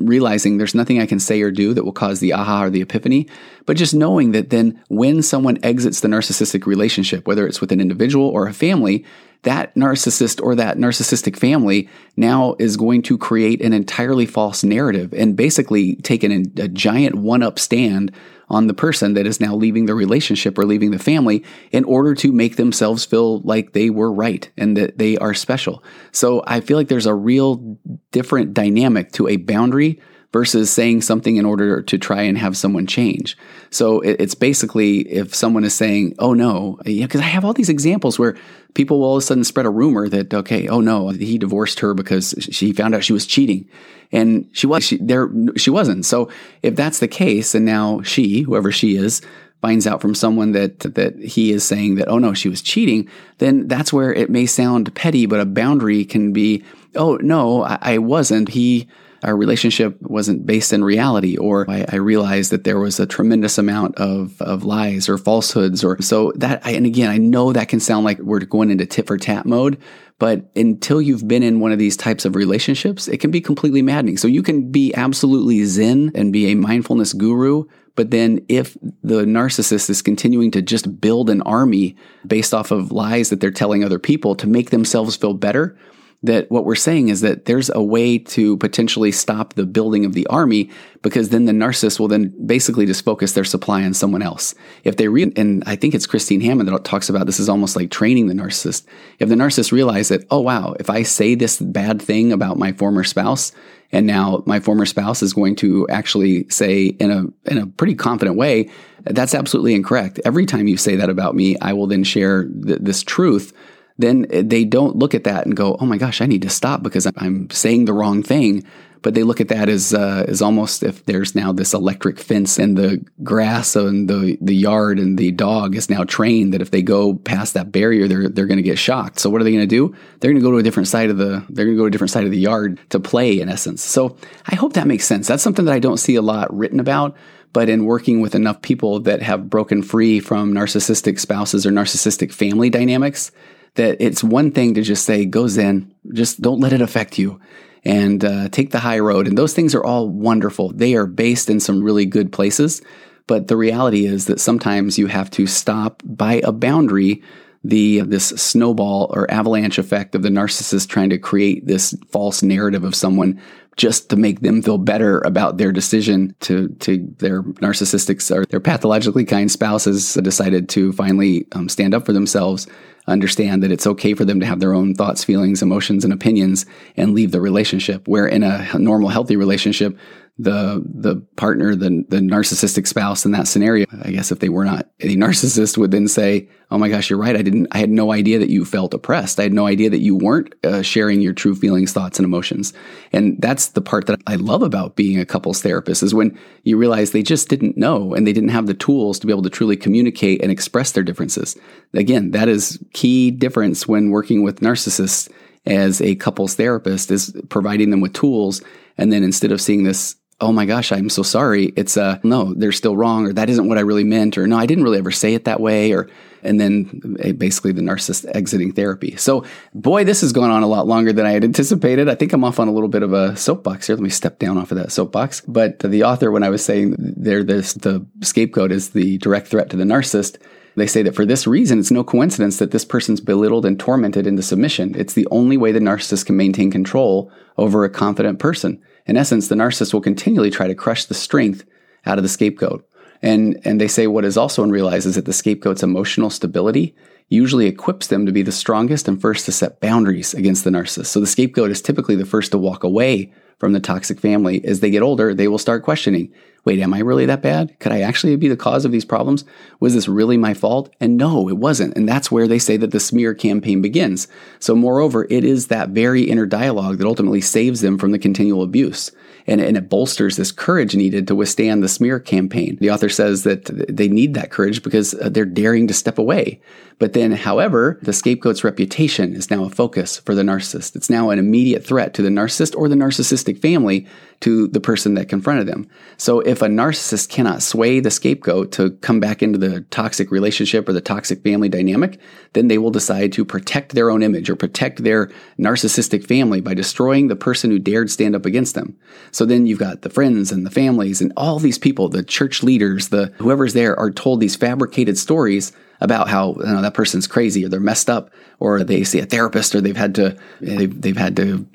realizing there's nothing I can say or do that will cause the aha or the epiphany, but just knowing that then when someone exits the narcissistic relationship, whether it's with an individual or a family, that narcissist or that narcissistic family now is going to create an entirely false narrative and basically take an, a giant one up stand on the person that is now leaving the relationship or leaving the family in order to make themselves feel like they were right and that they are special. So I feel like there's a real different dynamic to a boundary versus saying something in order to try and have someone change. So it's basically if someone is saying, "Oh no," because I have all these examples where people will all of a sudden spread a rumor that, "Okay, oh no, he divorced her because she found out she was cheating," and she was she, there she wasn't. So if that's the case, and now she, whoever she is, finds out from someone that that he is saying that oh no she was cheating then that's where it may sound petty but a boundary can be oh no I, I wasn't he our relationship wasn't based in reality, or I, I, realized that there was a tremendous amount of, of lies or falsehoods, or so that, I, and again, I know that can sound like we're going into tit for tat mode, but until you've been in one of these types of relationships, it can be completely maddening. So you can be absolutely zen and be a mindfulness guru, but then if the narcissist is continuing to just build an army based off of lies that they're telling other people to make themselves feel better, that what we're saying is that there's a way to potentially stop the building of the army because then the narcissist will then basically just focus their supply on someone else. If they re- and I think it's Christine Hammond that talks about this is almost like training the narcissist. If the narcissist realizes that, oh wow, if I say this bad thing about my former spouse, and now my former spouse is going to actually say in a in a pretty confident way, that's absolutely incorrect. Every time you say that about me, I will then share th- this truth then they don't look at that and go, "Oh my gosh, I need to stop because I'm saying the wrong thing." But they look at that as uh, as almost if there's now this electric fence and the grass and the the yard and the dog is now trained that if they go past that barrier, they're they're going to get shocked. So what are they going to do? They're going to go to a different side of the they're going to go to a different side of the yard to play in essence. So I hope that makes sense. That's something that I don't see a lot written about but in working with enough people that have broken free from narcissistic spouses or narcissistic family dynamics, that it's one thing to just say, go Zen, just don't let it affect you and uh, take the high road. And those things are all wonderful. They are based in some really good places. But the reality is that sometimes you have to stop by a boundary the this snowball or avalanche effect of the narcissist trying to create this false narrative of someone just to make them feel better about their decision to to their narcissistic or their pathologically kind spouses decided to finally um, stand up for themselves understand that it's okay for them to have their own thoughts feelings emotions and opinions and leave the relationship. Where in a normal healthy relationship the the partner, the the narcissistic spouse in that scenario, I guess if they were not a narcissist, would then say, "Oh my gosh, you're right. I didn't. I had no idea that you felt oppressed. I had no idea that you weren't uh, sharing your true feelings, thoughts, and emotions." And that's the part that I love about being a couples therapist is when you realize they just didn't know and they didn't have the tools to be able to truly communicate and express their differences. Again, that is key difference when working with narcissists as a couples therapist is providing them with tools and then instead of seeing this oh my gosh, I'm so sorry. It's uh no, they're still wrong, or that isn't what I really meant, or no, I didn't really ever say it that way, or and then eh, basically the narcissist exiting therapy. So boy, this has gone on a lot longer than I had anticipated. I think I'm off on a little bit of a soapbox here. Let me step down off of that soapbox. But the author, when I was saying there, this the scapegoat is the direct threat to the narcissist. They say that for this reason, it's no coincidence that this person's belittled and tormented into submission. It's the only way the narcissist can maintain control over a confident person. In essence, the narcissist will continually try to crush the strength out of the scapegoat. And, and they say what is also unrealized is that the scapegoat's emotional stability usually equips them to be the strongest and first to set boundaries against the narcissist. So the scapegoat is typically the first to walk away from the toxic family. As they get older, they will start questioning wait, am I really that bad? Could I actually be the cause of these problems? Was this really my fault? And no, it wasn't. And that's where they say that the smear campaign begins. So, moreover, it is that very inner dialogue that ultimately saves them from the continual abuse. And, and it bolsters this courage needed to withstand the smear campaign. The author says that they need that courage because uh, they're daring to step away. But then, however, the scapegoat's reputation is now a focus for the narcissist. It's now an immediate threat to the narcissist or the narcissistic family to the person that confronted them. So if a narcissist cannot sway the scapegoat to come back into the toxic relationship or the toxic family dynamic, then they will decide to protect their own image or protect their narcissistic family by destroying the person who dared stand up against them. So then you've got the friends and the families and all these people, the church leaders, the whoever's there are told these fabricated stories about how you know, that person's crazy or they're messed up or they see a therapist or they've had to they've, they've had to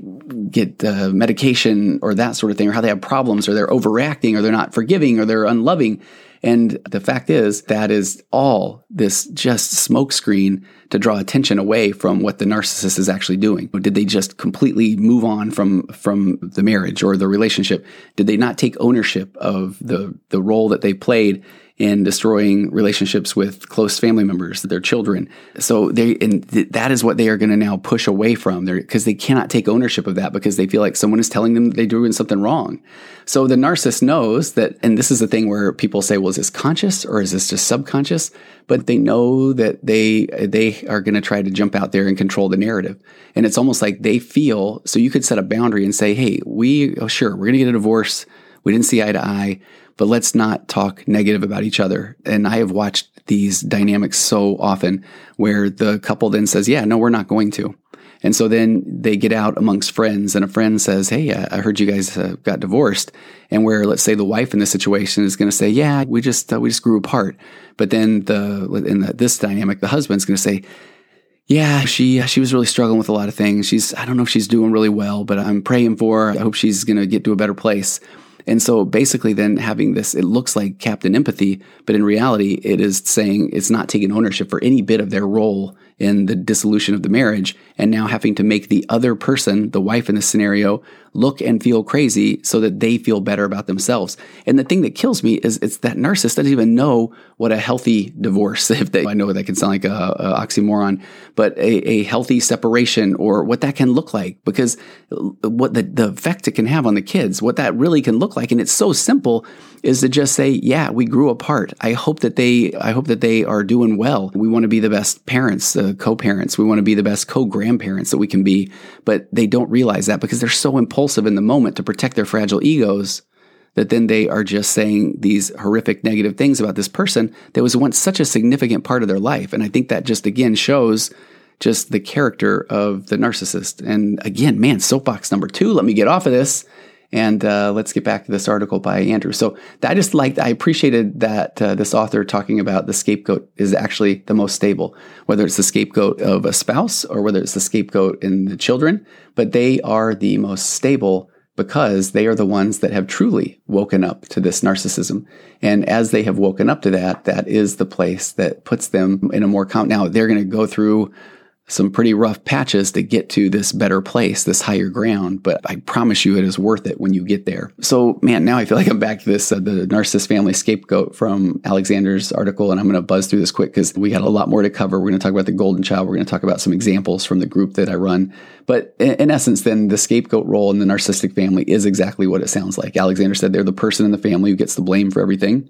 get uh, medication or that sort of thing or how they have problems or they're overreacting or they're not forgiving or they're unloving and the fact is, that is all this just smokescreen to draw attention away from what the narcissist is actually doing. Did they just completely move on from from the marriage or the relationship? Did they not take ownership of the the role that they played in destroying relationships with close family members, their children. So they, and th- that is what they are going to now push away from there because they cannot take ownership of that because they feel like someone is telling them they're doing something wrong. So the narcissist knows that, and this is the thing where people say, well, is this conscious or is this just subconscious? But they know that they, they are going to try to jump out there and control the narrative. And it's almost like they feel, so you could set a boundary and say, Hey, we, oh, sure, we're going to get a divorce. We didn't see eye to eye but let's not talk negative about each other. And I have watched these dynamics so often where the couple then says, Yeah, no, we're not going to. And so then they get out amongst friends, and a friend says, Hey, I heard you guys uh, got divorced. And where, let's say, the wife in this situation is going to say, Yeah, we just, uh, we just grew apart. But then the, in the, this dynamic, the husband's going to say, yeah, she she was really struggling with a lot of things. She's I don't know if she's doing really well, but I'm praying for her. I hope she's going to get to a better place. And so basically, then having this, it looks like Captain Empathy, but in reality, it is saying it's not taking ownership for any bit of their role in the dissolution of the marriage. And now having to make the other person, the wife in this scenario, look and feel crazy so that they feel better about themselves. And the thing that kills me is it's that narcissist doesn't even know what a healthy divorce, if they, I know that can sound like a, a oxymoron, but a, a, healthy separation or what that can look like because what the, the effect it can have on the kids, what that really can look like. And it's so simple is to just say, yeah, we grew apart. I hope that they, I hope that they are doing well. We want to be the best parents, uh, co-parents. We want to be the best co-grandparents that we can be, but they don't realize that because they're so impulsive in the moment to protect their fragile egos that then they are just saying these horrific negative things about this person that was once such a significant part of their life. And I think that just again shows just the character of the narcissist. And again, man, soapbox number two, let me get off of this and uh, let's get back to this article by Andrew. So I just liked, I appreciated that uh, this author talking about the scapegoat is actually the most stable, whether it's the scapegoat of a spouse or whether it's the scapegoat in the children, but they are the most stable because they are the ones that have truly woken up to this narcissism. And as they have woken up to that, that is the place that puts them in a more calm. Now they're going to go through some pretty rough patches to get to this better place, this higher ground. But I promise you, it is worth it when you get there. So, man, now I feel like I'm back to this uh, the narcissist family scapegoat from Alexander's article, and I'm going to buzz through this quick because we got a lot more to cover. We're going to talk about the golden child. We're going to talk about some examples from the group that I run. But in, in essence, then the scapegoat role in the narcissistic family is exactly what it sounds like. Alexander said they're the person in the family who gets the blame for everything.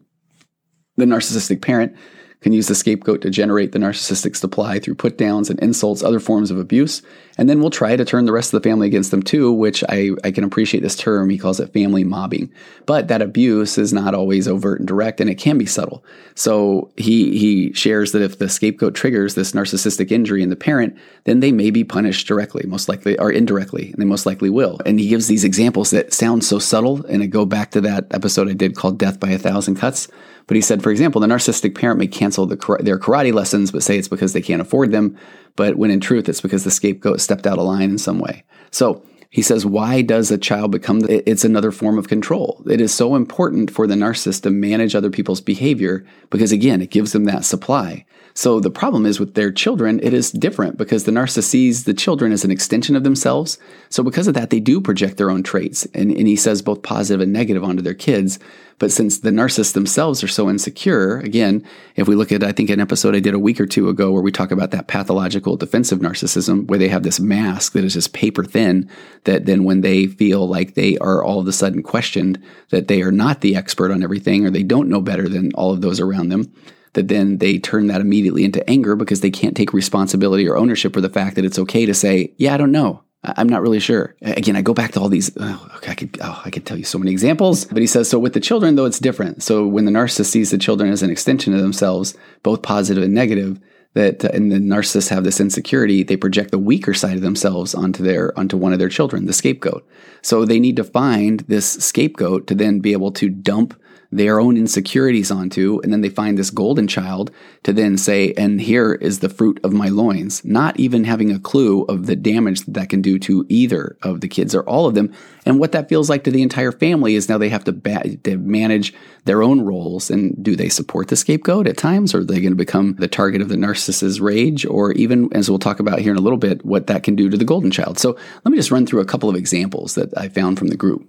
The narcissistic parent can use the scapegoat to generate the narcissistic supply through put downs and insults, other forms of abuse. And then we'll try to turn the rest of the family against them too, which I, I can appreciate this term. He calls it family mobbing. But that abuse is not always overt and direct, and it can be subtle. So he, he shares that if the scapegoat triggers this narcissistic injury in the parent, then they may be punished directly, most likely, or indirectly, and they most likely will. And he gives these examples that sound so subtle. And I go back to that episode I did called Death by a Thousand Cuts but he said, for example, the narcissistic parent may cancel the, their karate lessons, but say it's because they can't afford them. But when in truth, it's because the scapegoat stepped out of line in some way. So he says, why does a child become, the, it's another form of control. It is so important for the narcissist to manage other people's behavior because again, it gives them that supply. So the problem is with their children, it is different because the narcissist sees the children as an extension of themselves. So because of that, they do project their own traits. And, and he says both positive and negative onto their kids. But since the narcissists themselves are so insecure, again, if we look at, I think, an episode I did a week or two ago where we talk about that pathological defensive narcissism, where they have this mask that is just paper thin, that then when they feel like they are all of a sudden questioned, that they are not the expert on everything or they don't know better than all of those around them, that then they turn that immediately into anger because they can't take responsibility or ownership for the fact that it's okay to say, yeah, I don't know. I'm not really sure. Again, I go back to all these. Oh, okay, I could oh, I could tell you so many examples. But he says so with the children though it's different. So when the narcissist sees the children as an extension of themselves, both positive and negative, that uh, and the narcissists have this insecurity, they project the weaker side of themselves onto their onto one of their children, the scapegoat. So they need to find this scapegoat to then be able to dump their own insecurities onto. And then they find this golden child to then say, and here is the fruit of my loins, not even having a clue of the damage that that can do to either of the kids or all of them. And what that feels like to the entire family is now they have to, ba- to manage their own roles. And do they support the scapegoat at times? Or are they going to become the target of the narcissist's rage? Or even, as we'll talk about here in a little bit, what that can do to the golden child. So let me just run through a couple of examples that I found from the group.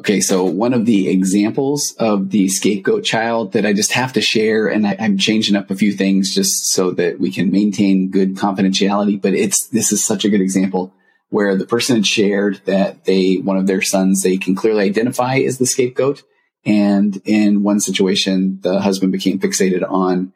Okay, so one of the examples of the scapegoat child that I just have to share, and I, am changing up a few things just so that we can maintain good confidentiality, but it's, this is such a good example where the person had shared that they, one of their sons, they can clearly identify as the scapegoat. And in one situation, the husband became fixated on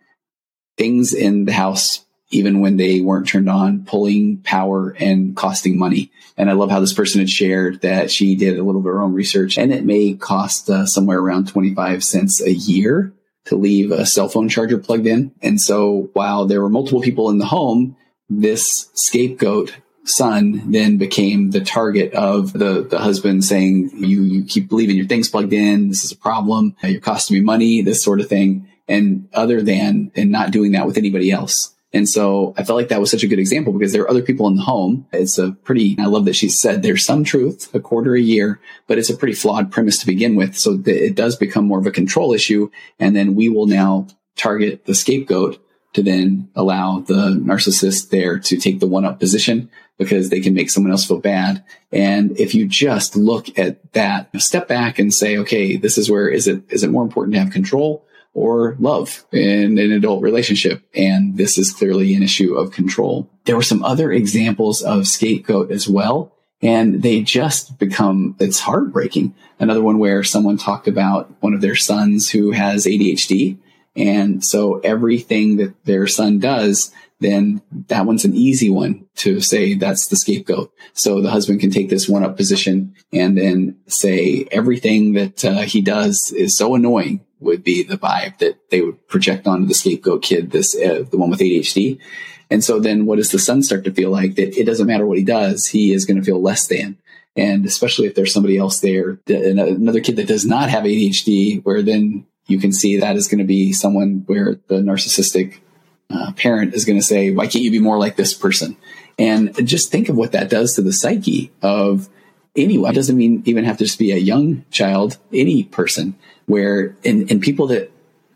things in the house even when they weren't turned on, pulling power and costing money. And I love how this person had shared that she did a little bit of her own research and it may cost uh, somewhere around 25 cents a year to leave a cell phone charger plugged in. And so while there were multiple people in the home, this scapegoat son then became the target of the, the husband saying, you, you keep leaving your things plugged in. This is a problem. You're costing me money, this sort of thing. And other than, and not doing that with anybody else. And so I felt like that was such a good example because there are other people in the home. It's a pretty, I love that she said there's some truth, a quarter a year, but it's a pretty flawed premise to begin with. So it does become more of a control issue. And then we will now target the scapegoat to then allow the narcissist there to take the one up position because they can make someone else feel bad. And if you just look at that, step back and say, okay, this is where is it, is it more important to have control or love in an adult relationship. And this is clearly an issue of control. There were some other examples of scapegoat as well. And they just become, it's heartbreaking. Another one where someone talked about one of their sons who has ADHD. And so everything that their son does, then that one's an easy one to say that's the scapegoat. So the husband can take this one up position and then say everything that uh, he does is so annoying would be the vibe that they would project onto the sleep scapegoat kid, this, uh, the one with ADHD. And so then what does the son start to feel like that it doesn't matter what he does, he is going to feel less than. And especially if there's somebody else there, another kid that does not have ADHD, where then you can see that is going to be someone where the narcissistic uh, parent is going to say, why can't you be more like this person? And just think of what that does to the psyche of anyone. It doesn't mean even have to just be a young child, any person where, and, and people that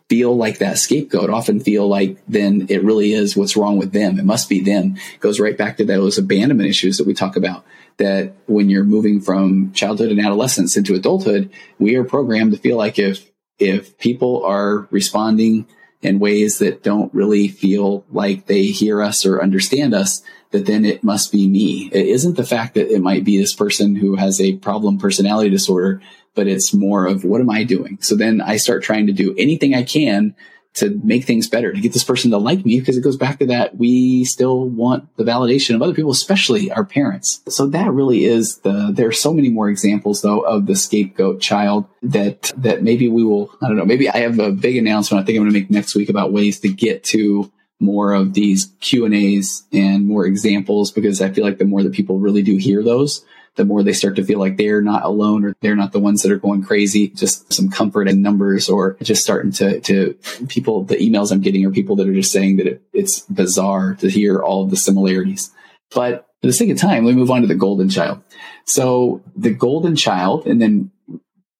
feel like that scapegoat often feel like then it really is what's wrong with them. It must be them. It goes right back to those abandonment issues that we talk about. That when you're moving from childhood and adolescence into adulthood, we are programmed to feel like if, if people are responding in ways that don't really feel like they hear us or understand us, that then it must be me. It isn't the fact that it might be this person who has a problem personality disorder but it's more of what am I doing? So then I start trying to do anything I can to make things better, to get this person to like me, because it goes back to that. We still want the validation of other people, especially our parents. So that really is the, there are so many more examples though of the scapegoat child that, that maybe we will, I don't know, maybe I have a big announcement I think I'm going to make next week about ways to get to more of these Q and A's and more examples because I feel like the more that people really do hear those, the more they start to feel like they're not alone or they're not the ones that are going crazy. Just some comfort in numbers or just starting to, to people, the emails I'm getting are people that are just saying that it, it's bizarre to hear all of the similarities. But for the sake of time, let me move on to the golden child. So the golden child, and then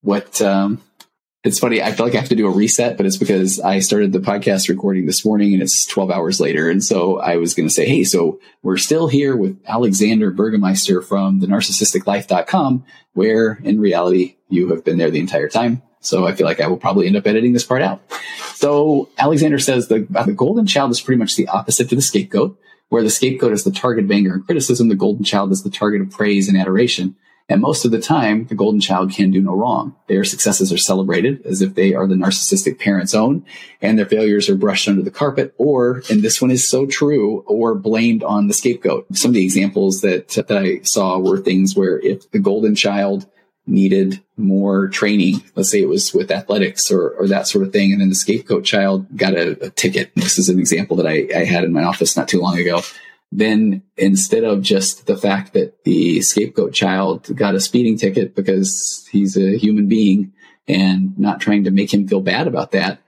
what, um, it's funny. I feel like I have to do a reset, but it's because I started the podcast recording this morning and it's 12 hours later. And so I was going to say, Hey, so we're still here with Alexander Burgemeester from the narcissisticlife.com, where in reality you have been there the entire time. So I feel like I will probably end up editing this part out. So Alexander says the, the golden child is pretty much the opposite to the scapegoat, where the scapegoat is the target of anger and criticism. The golden child is the target of praise and adoration. And most of the time, the golden child can do no wrong. Their successes are celebrated as if they are the narcissistic parent's own, and their failures are brushed under the carpet, or, and this one is so true, or blamed on the scapegoat. Some of the examples that, that I saw were things where if the golden child needed more training, let's say it was with athletics or, or that sort of thing, and then the scapegoat child got a, a ticket. This is an example that I, I had in my office not too long ago then instead of just the fact that the scapegoat child got a speeding ticket because he's a human being and not trying to make him feel bad about that,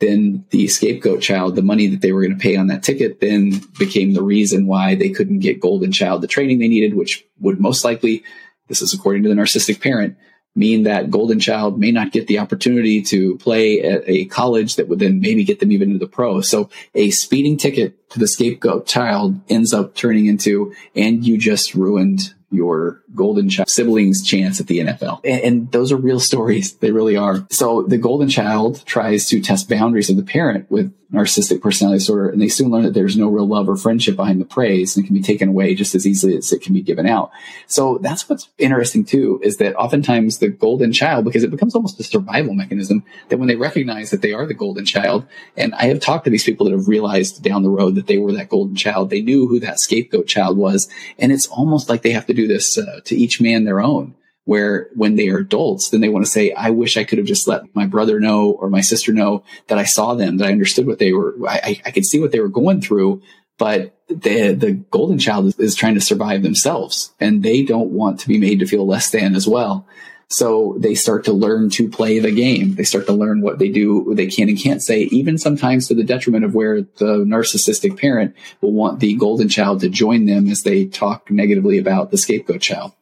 then the scapegoat child, the money that they were going to pay on that ticket then became the reason why they couldn't get golden child the training they needed, which would most likely, this is according to the narcissistic parent, mean that golden child may not get the opportunity to play at a college that would then maybe get them even into the pros. So a speeding ticket to the scapegoat child ends up turning into, and you just ruined your golden child siblings chance at the NFL. And, and, those are real stories. They really are. So the golden child tries to test boundaries of the parent with narcissistic personality disorder. And they soon learn that there's no real love or friendship behind the praise and it can be taken away just as easily as it can be given out. So that's what's interesting too, is that oftentimes the golden child, because it becomes almost a survival mechanism that when they recognize that they are the golden child, and I have talked to these people that have realized down the road that they were that golden child, they knew who that scapegoat child was. And it's almost like they have to do this uh, to each man their own where when they are adults, then they want to say, I wish I could have just let my brother know or my sister know that I saw them, that I understood what they were, I, I could see what they were going through. But the, the golden child is, is trying to survive themselves and they don't want to be made to feel less than as well. So they start to learn to play the game. They start to learn what they do, what they can and can't say, even sometimes to the detriment of where the narcissistic parent will want the golden child to join them as they talk negatively about the scapegoat child.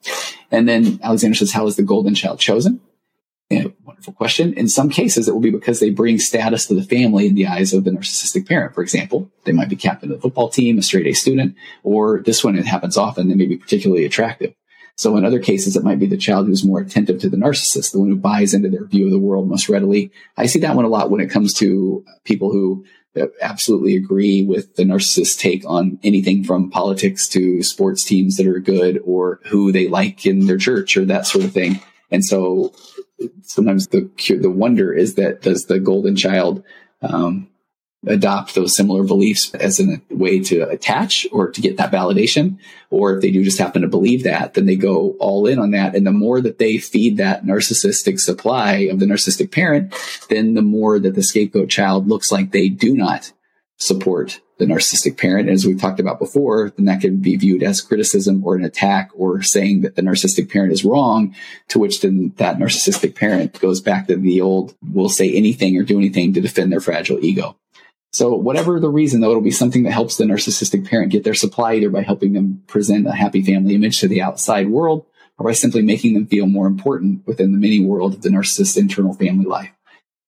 And then Alexander says, how is the golden child chosen? And wonderful question. In some cases, it will be because they bring status to the family in the eyes of the narcissistic parent. For example, they might be captain of the football team, a straight A student, or this one, it happens often, they may be particularly attractive. So in other cases, it might be the child who's more attentive to the narcissist, the one who buys into their view of the world most readily. I see that one a lot when it comes to people who absolutely agree with the narcissist take on anything from politics to sports teams that are good or who they like in their church or that sort of thing. And so sometimes the the wonder is that does the golden child um, adopt those similar beliefs as a way to attach or to get that validation. Or if they do just happen to believe that, then they go all in on that. And the more that they feed that narcissistic supply of the narcissistic parent, then the more that the scapegoat child looks like they do not support the narcissistic parent. And as we've talked about before, then that can be viewed as criticism or an attack or saying that the narcissistic parent is wrong, to which then that narcissistic parent goes back to the old, will say anything or do anything to defend their fragile ego. So whatever the reason, though, it'll be something that helps the narcissistic parent get their supply either by helping them present a happy family image to the outside world or by simply making them feel more important within the mini world of the narcissist's internal family life.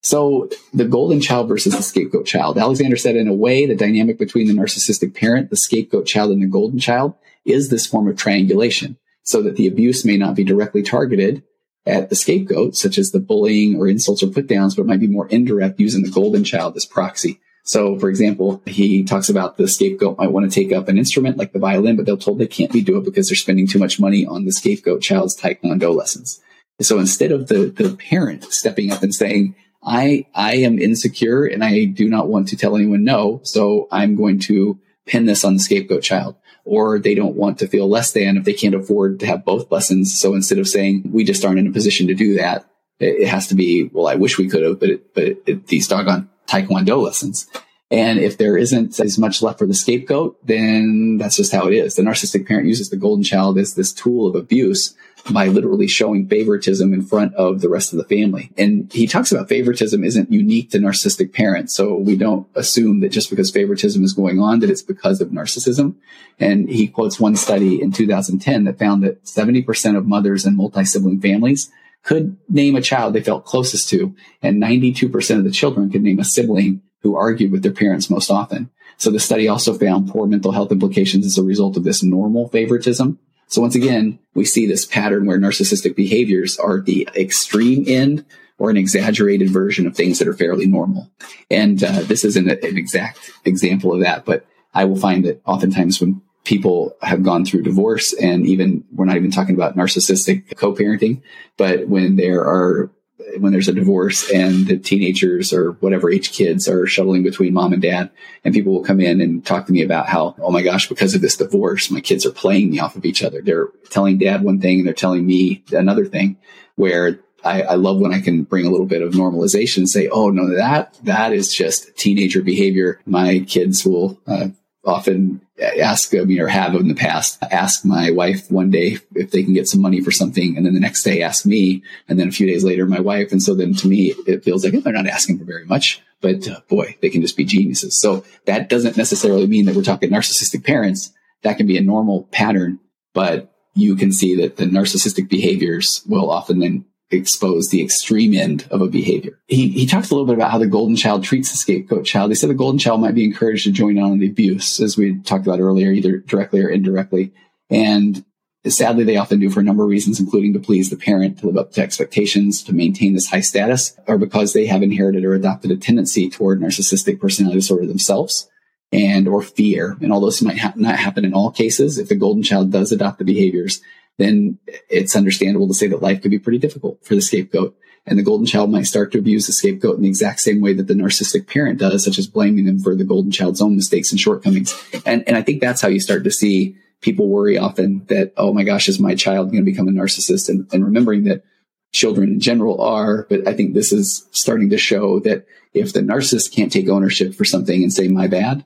So the golden child versus the scapegoat child. Alexander said in a way, the dynamic between the narcissistic parent, the scapegoat child, and the golden child is this form of triangulation so that the abuse may not be directly targeted at the scapegoat, such as the bullying or insults or put downs, but might be more indirect using the golden child as proxy. So, for example, he talks about the scapegoat might want to take up an instrument like the violin, but they're told they can't be do it because they're spending too much money on the scapegoat child's taekwondo lessons. So instead of the, the parent stepping up and saying, I, I am insecure and I do not want to tell anyone no. So I'm going to pin this on the scapegoat child or they don't want to feel less than if they can't afford to have both lessons. So instead of saying we just aren't in a position to do that, it, it has to be, well, I wish we could have, but it, but it, it, these doggone Taekwondo lessons. And if there isn't as much left for the scapegoat, then that's just how it is. The narcissistic parent uses the golden child as this tool of abuse by literally showing favoritism in front of the rest of the family. And he talks about favoritism isn't unique to narcissistic parents. So we don't assume that just because favoritism is going on, that it's because of narcissism. And he quotes one study in 2010 that found that 70% of mothers in multi-sibling families could name a child they felt closest to, and 92% of the children could name a sibling who argued with their parents most often. So the study also found poor mental health implications as a result of this normal favoritism. So once again, we see this pattern where narcissistic behaviors are the extreme end or an exaggerated version of things that are fairly normal. And uh, this isn't an exact example of that, but I will find that oftentimes when people have gone through divorce and even we're not even talking about narcissistic co-parenting, but when there are when there's a divorce and the teenagers or whatever age kids are shuttling between mom and dad and people will come in and talk to me about how, oh my gosh, because of this divorce, my kids are playing me off of each other. They're telling dad one thing and they're telling me another thing where I, I, love when I can bring a little bit of normalization and say, oh no, that, that is just teenager behavior. My kids will, uh, often ask, I mean, or have in the past, ask my wife one day if they can get some money for something. And then the next day ask me. And then a few days later, my wife. And so then to me, it feels like they're not asking for very much, but uh, boy, they can just be geniuses. So that doesn't necessarily mean that we're talking narcissistic parents. That can be a normal pattern, but you can see that the narcissistic behaviors will often then expose the extreme end of a behavior. He, he talks a little bit about how the golden child treats the scapegoat child. They said the golden child might be encouraged to join in on the abuse, as we talked about earlier, either directly or indirectly. And sadly, they often do for a number of reasons, including to please the parent, to live up to expectations, to maintain this high status, or because they have inherited or adopted a tendency toward narcissistic personality disorder themselves and or fear. And although this might ha- not happen in all cases, if the golden child does adopt the behaviors, then it's understandable to say that life could be pretty difficult for the scapegoat. And the golden child might start to abuse the scapegoat in the exact same way that the narcissistic parent does, such as blaming them for the golden child's own mistakes and shortcomings. And, and I think that's how you start to see people worry often that, oh my gosh, is my child going to become a narcissist? And, and remembering that children in general are, but I think this is starting to show that if the narcissist can't take ownership for something and say, my bad,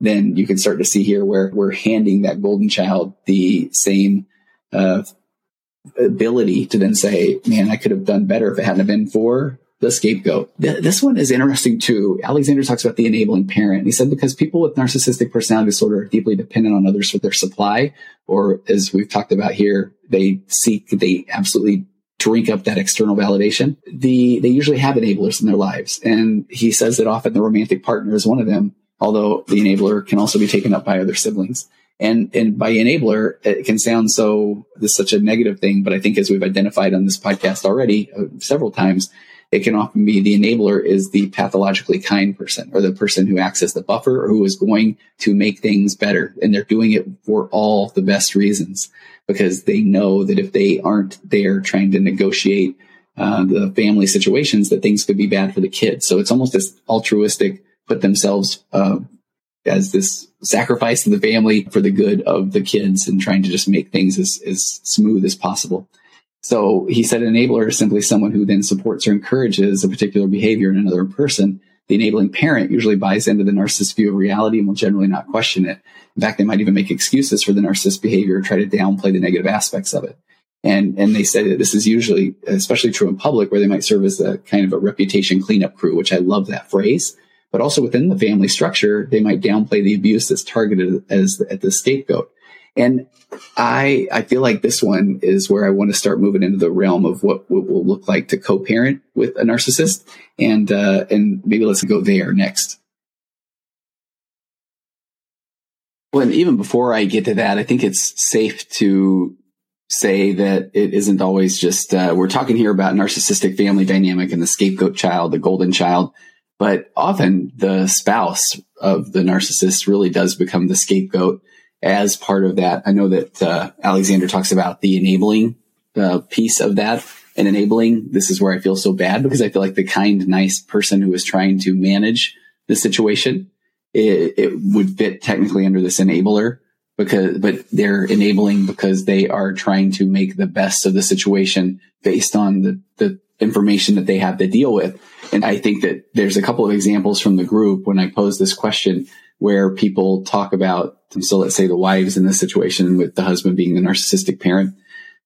then you can start to see here where we're handing that golden child the same uh, ability to then say, man, I could have done better if it hadn't been for the scapegoat. This one is interesting too. Alexander talks about the enabling parent. He said because people with narcissistic personality disorder are deeply dependent on others for their supply, or as we've talked about here, they seek, they absolutely drink up that external validation. The, they usually have enablers in their lives. And he says that often the romantic partner is one of them, although the enabler can also be taken up by other siblings. And, and by enabler, it can sound so, this such a negative thing, but I think as we've identified on this podcast already uh, several times, it can often be the enabler is the pathologically kind person or the person who acts as the buffer or who is going to make things better. And they're doing it for all the best reasons because they know that if they aren't there trying to negotiate uh, the family situations, that things could be bad for the kids. So it's almost this altruistic, put themselves uh, as this sacrifice to the family for the good of the kids and trying to just make things as, as smooth as possible. So he said an enabler is simply someone who then supports or encourages a particular behavior in another person. The enabling parent usually buys into the narcissist view of reality and will generally not question it. In fact, they might even make excuses for the narcissist behavior or try to downplay the negative aspects of it. And, and they say that this is usually, especially true in public, where they might serve as a kind of a reputation cleanup crew, which I love that phrase but also within the family structure, they might downplay the abuse that's targeted as at the scapegoat. And I, I feel like this one is where I want to start moving into the realm of what, what will look like to co-parent with a narcissist. And, uh, and maybe let's go there next. Well, and even before I get to that, I think it's safe to say that it isn't always just, uh, we're talking here about narcissistic family dynamic and the scapegoat child, the golden child. But often the spouse of the narcissist really does become the scapegoat as part of that. I know that uh, Alexander talks about the enabling uh, piece of that and enabling. This is where I feel so bad because I feel like the kind, nice person who is trying to manage the situation, it, it would fit technically under this enabler because, but they're enabling because they are trying to make the best of the situation based on the, the information that they have to deal with. And I think that there's a couple of examples from the group when I pose this question where people talk about, so let's say the wives in this situation with the husband being the narcissistic parent,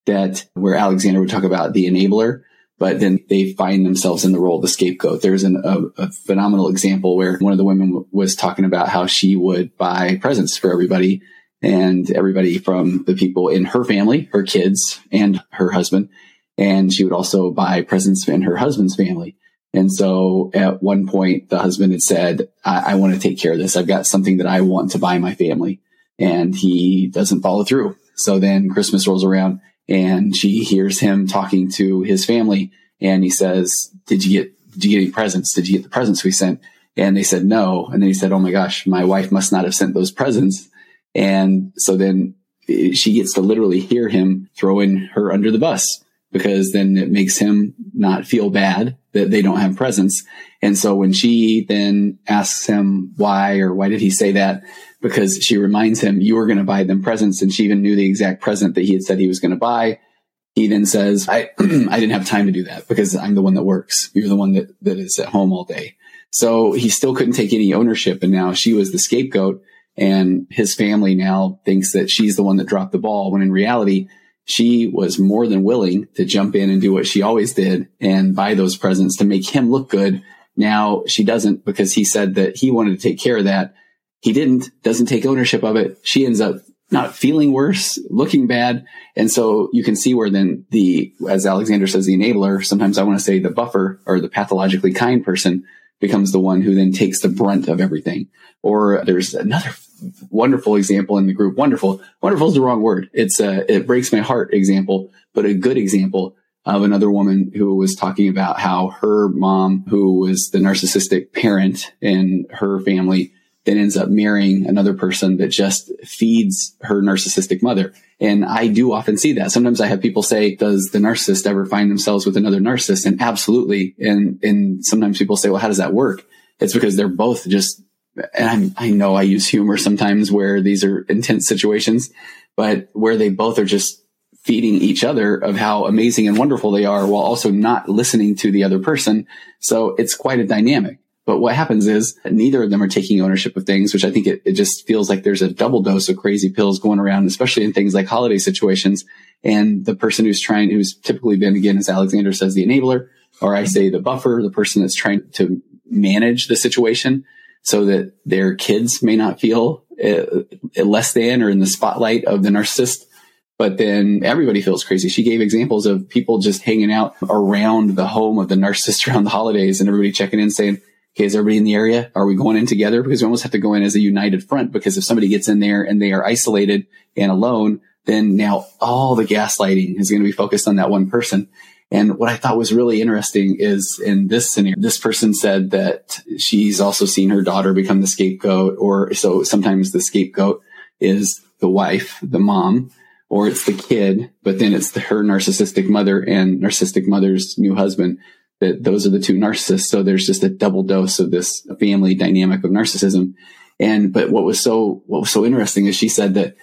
that where Alexander would talk about the enabler, but then they find themselves in the role of the scapegoat. There's an, a, a phenomenal example where one of the women w- was talking about how she would buy presents for everybody and everybody from the people in her family, her kids and her husband and she would also buy presents in her husband's family. And so at one point, the husband had said, I, I want to take care of this. I've got something that I want to buy my family. And he doesn't follow through. So then Christmas rolls around and she hears him talking to his family. And he says, did you get, did you get any presents? Did you get the presents we sent? And they said no. And then he said, Oh my gosh, my wife must not have sent those presents. And so then she gets to literally hear him throwing her under the bus because then it makes him not feel bad that they don't have presents. And so when she then asks him why or why did he say that? Because she reminds him, you were going to buy them presents. And she even knew the exact present that he had said he was going to buy. He then says, I, I didn't have time to do that because I'm the one that works. You're the one that, that is at home all day. So he still couldn't take any ownership. And now she was the scapegoat And his family now thinks that she's the one that dropped the ball when in reality, she was more than willing to jump in and do what she always did and buy those presents to make him look good. Now she doesn't because he said that he wanted to take care of that. He didn't, doesn't take ownership of it. She ends up not feeling worse, looking bad. And so you can see where then the, as Alexander says, the enabler, sometimes I want to say the buffer or the pathologically kind person becomes the one who then takes the brunt of everything. Or there's another wonderful example in the group. Wonderful. Wonderful is the wrong word. It's a, it breaks my heart example, but a good example of another woman who was talking about how her mom, who was the narcissistic parent in her family, then ends up marrying another person that just feeds her narcissistic mother. And I do often see that. Sometimes I have people say, does the narcissist ever find themselves with another narcissist? And absolutely. And, and sometimes people say, well, how does that work? It's because they're both just, and I'm, I know I use humor sometimes where these are intense situations, but where they both are just feeding each other of how amazing and wonderful they are while also not listening to the other person. So it's quite a dynamic. But what happens is neither of them are taking ownership of things, which I think it, it just feels like there's a double dose of crazy pills going around, especially in things like holiday situations. And the person who's trying, who's typically been, again, as Alexander says, the enabler, or I say the buffer, the person that's trying to manage the situation so that their kids may not feel uh, less than or in the spotlight of the narcissist. But then everybody feels crazy. She gave examples of people just hanging out around the home of the narcissist around the holidays and everybody checking in saying, Okay, is everybody in the area? Are we going in together? Because we almost have to go in as a united front because if somebody gets in there and they are isolated and alone, then now all the gaslighting is going to be focused on that one person. And what I thought was really interesting is in this scenario, this person said that she's also seen her daughter become the scapegoat, or so sometimes the scapegoat is the wife, the mom, or it's the kid, but then it's the, her narcissistic mother and narcissistic mother's new husband that those are the two narcissists. So there's just a double dose of this family dynamic of narcissism. And, but what was so, what was so interesting is she said that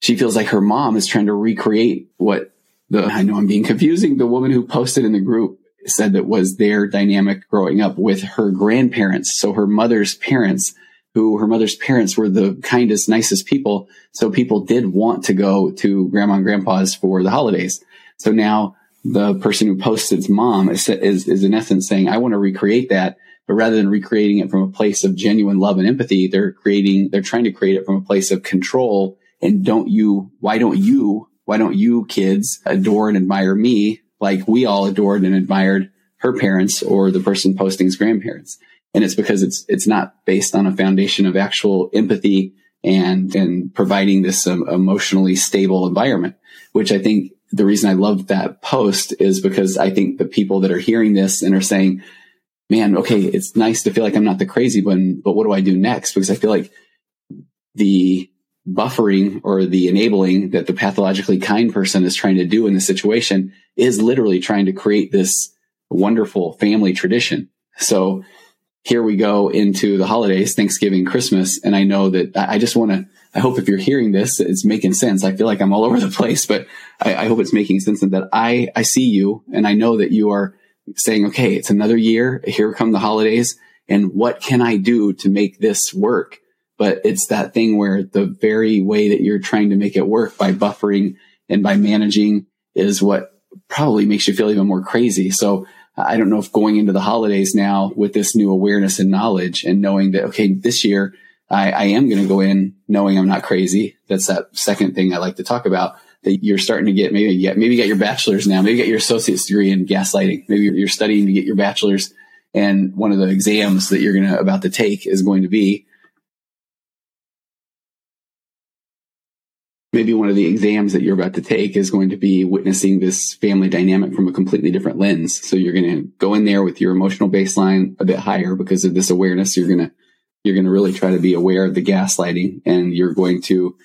she feels like her mom is trying to recreate what the, I know I'm being confusing. The woman who posted in the group said that was their dynamic growing up with her grandparents. So her mother's parents, who her mother's parents were the kindest, nicest people. So people did want to go to grandma and grandpa's for the holidays. So now the person who posts its mom is, is, is in essence saying, I want to recreate that. But rather than recreating it from a place of genuine love and empathy, they're creating, they're trying to create it from a place of control. And don't you, why don't you, why don't you kids adore and admire me like we all adored and admired her parents or the person posting's grandparents? And it's because it's, it's not based on a foundation of actual empathy and, and providing this um, emotionally stable environment, which I think the reason I love that post is because I think the people that are hearing this and are saying, man, okay, it's nice to feel like I'm not the crazy one, but what do I do next? Because I feel like the buffering or the enabling that the pathologically kind person is trying to do in the situation is literally trying to create this wonderful family tradition. So here we go into the holidays, Thanksgiving, Christmas. And I know that I just want to I hope if you're hearing this, it's making sense. I feel like I'm all over the place, but I, I hope it's making sense and that I, I see you and I know that you are saying, okay, it's another year. Here come the holidays. And what can I do to make this work? But it's that thing where the very way that you're trying to make it work by buffering and by managing is what probably makes you feel even more crazy. So I don't know if going into the holidays now with this new awareness and knowledge and knowing that, okay, this year I, I am going to go in knowing I'm not crazy. That's that second thing I like to talk about that you're starting to get maybe get maybe get your bachelor's now, maybe you get your associate's degree in gaslighting. Maybe you're studying to get your bachelor's and one of the exams that you're going to about to take is going to be maybe one of the exams that you're about to take is going to be witnessing this family dynamic from a completely different lens. So you're going to go in there with your emotional baseline a bit higher because of this awareness. You're going to you're going to really try to be aware of the gaslighting and you're going to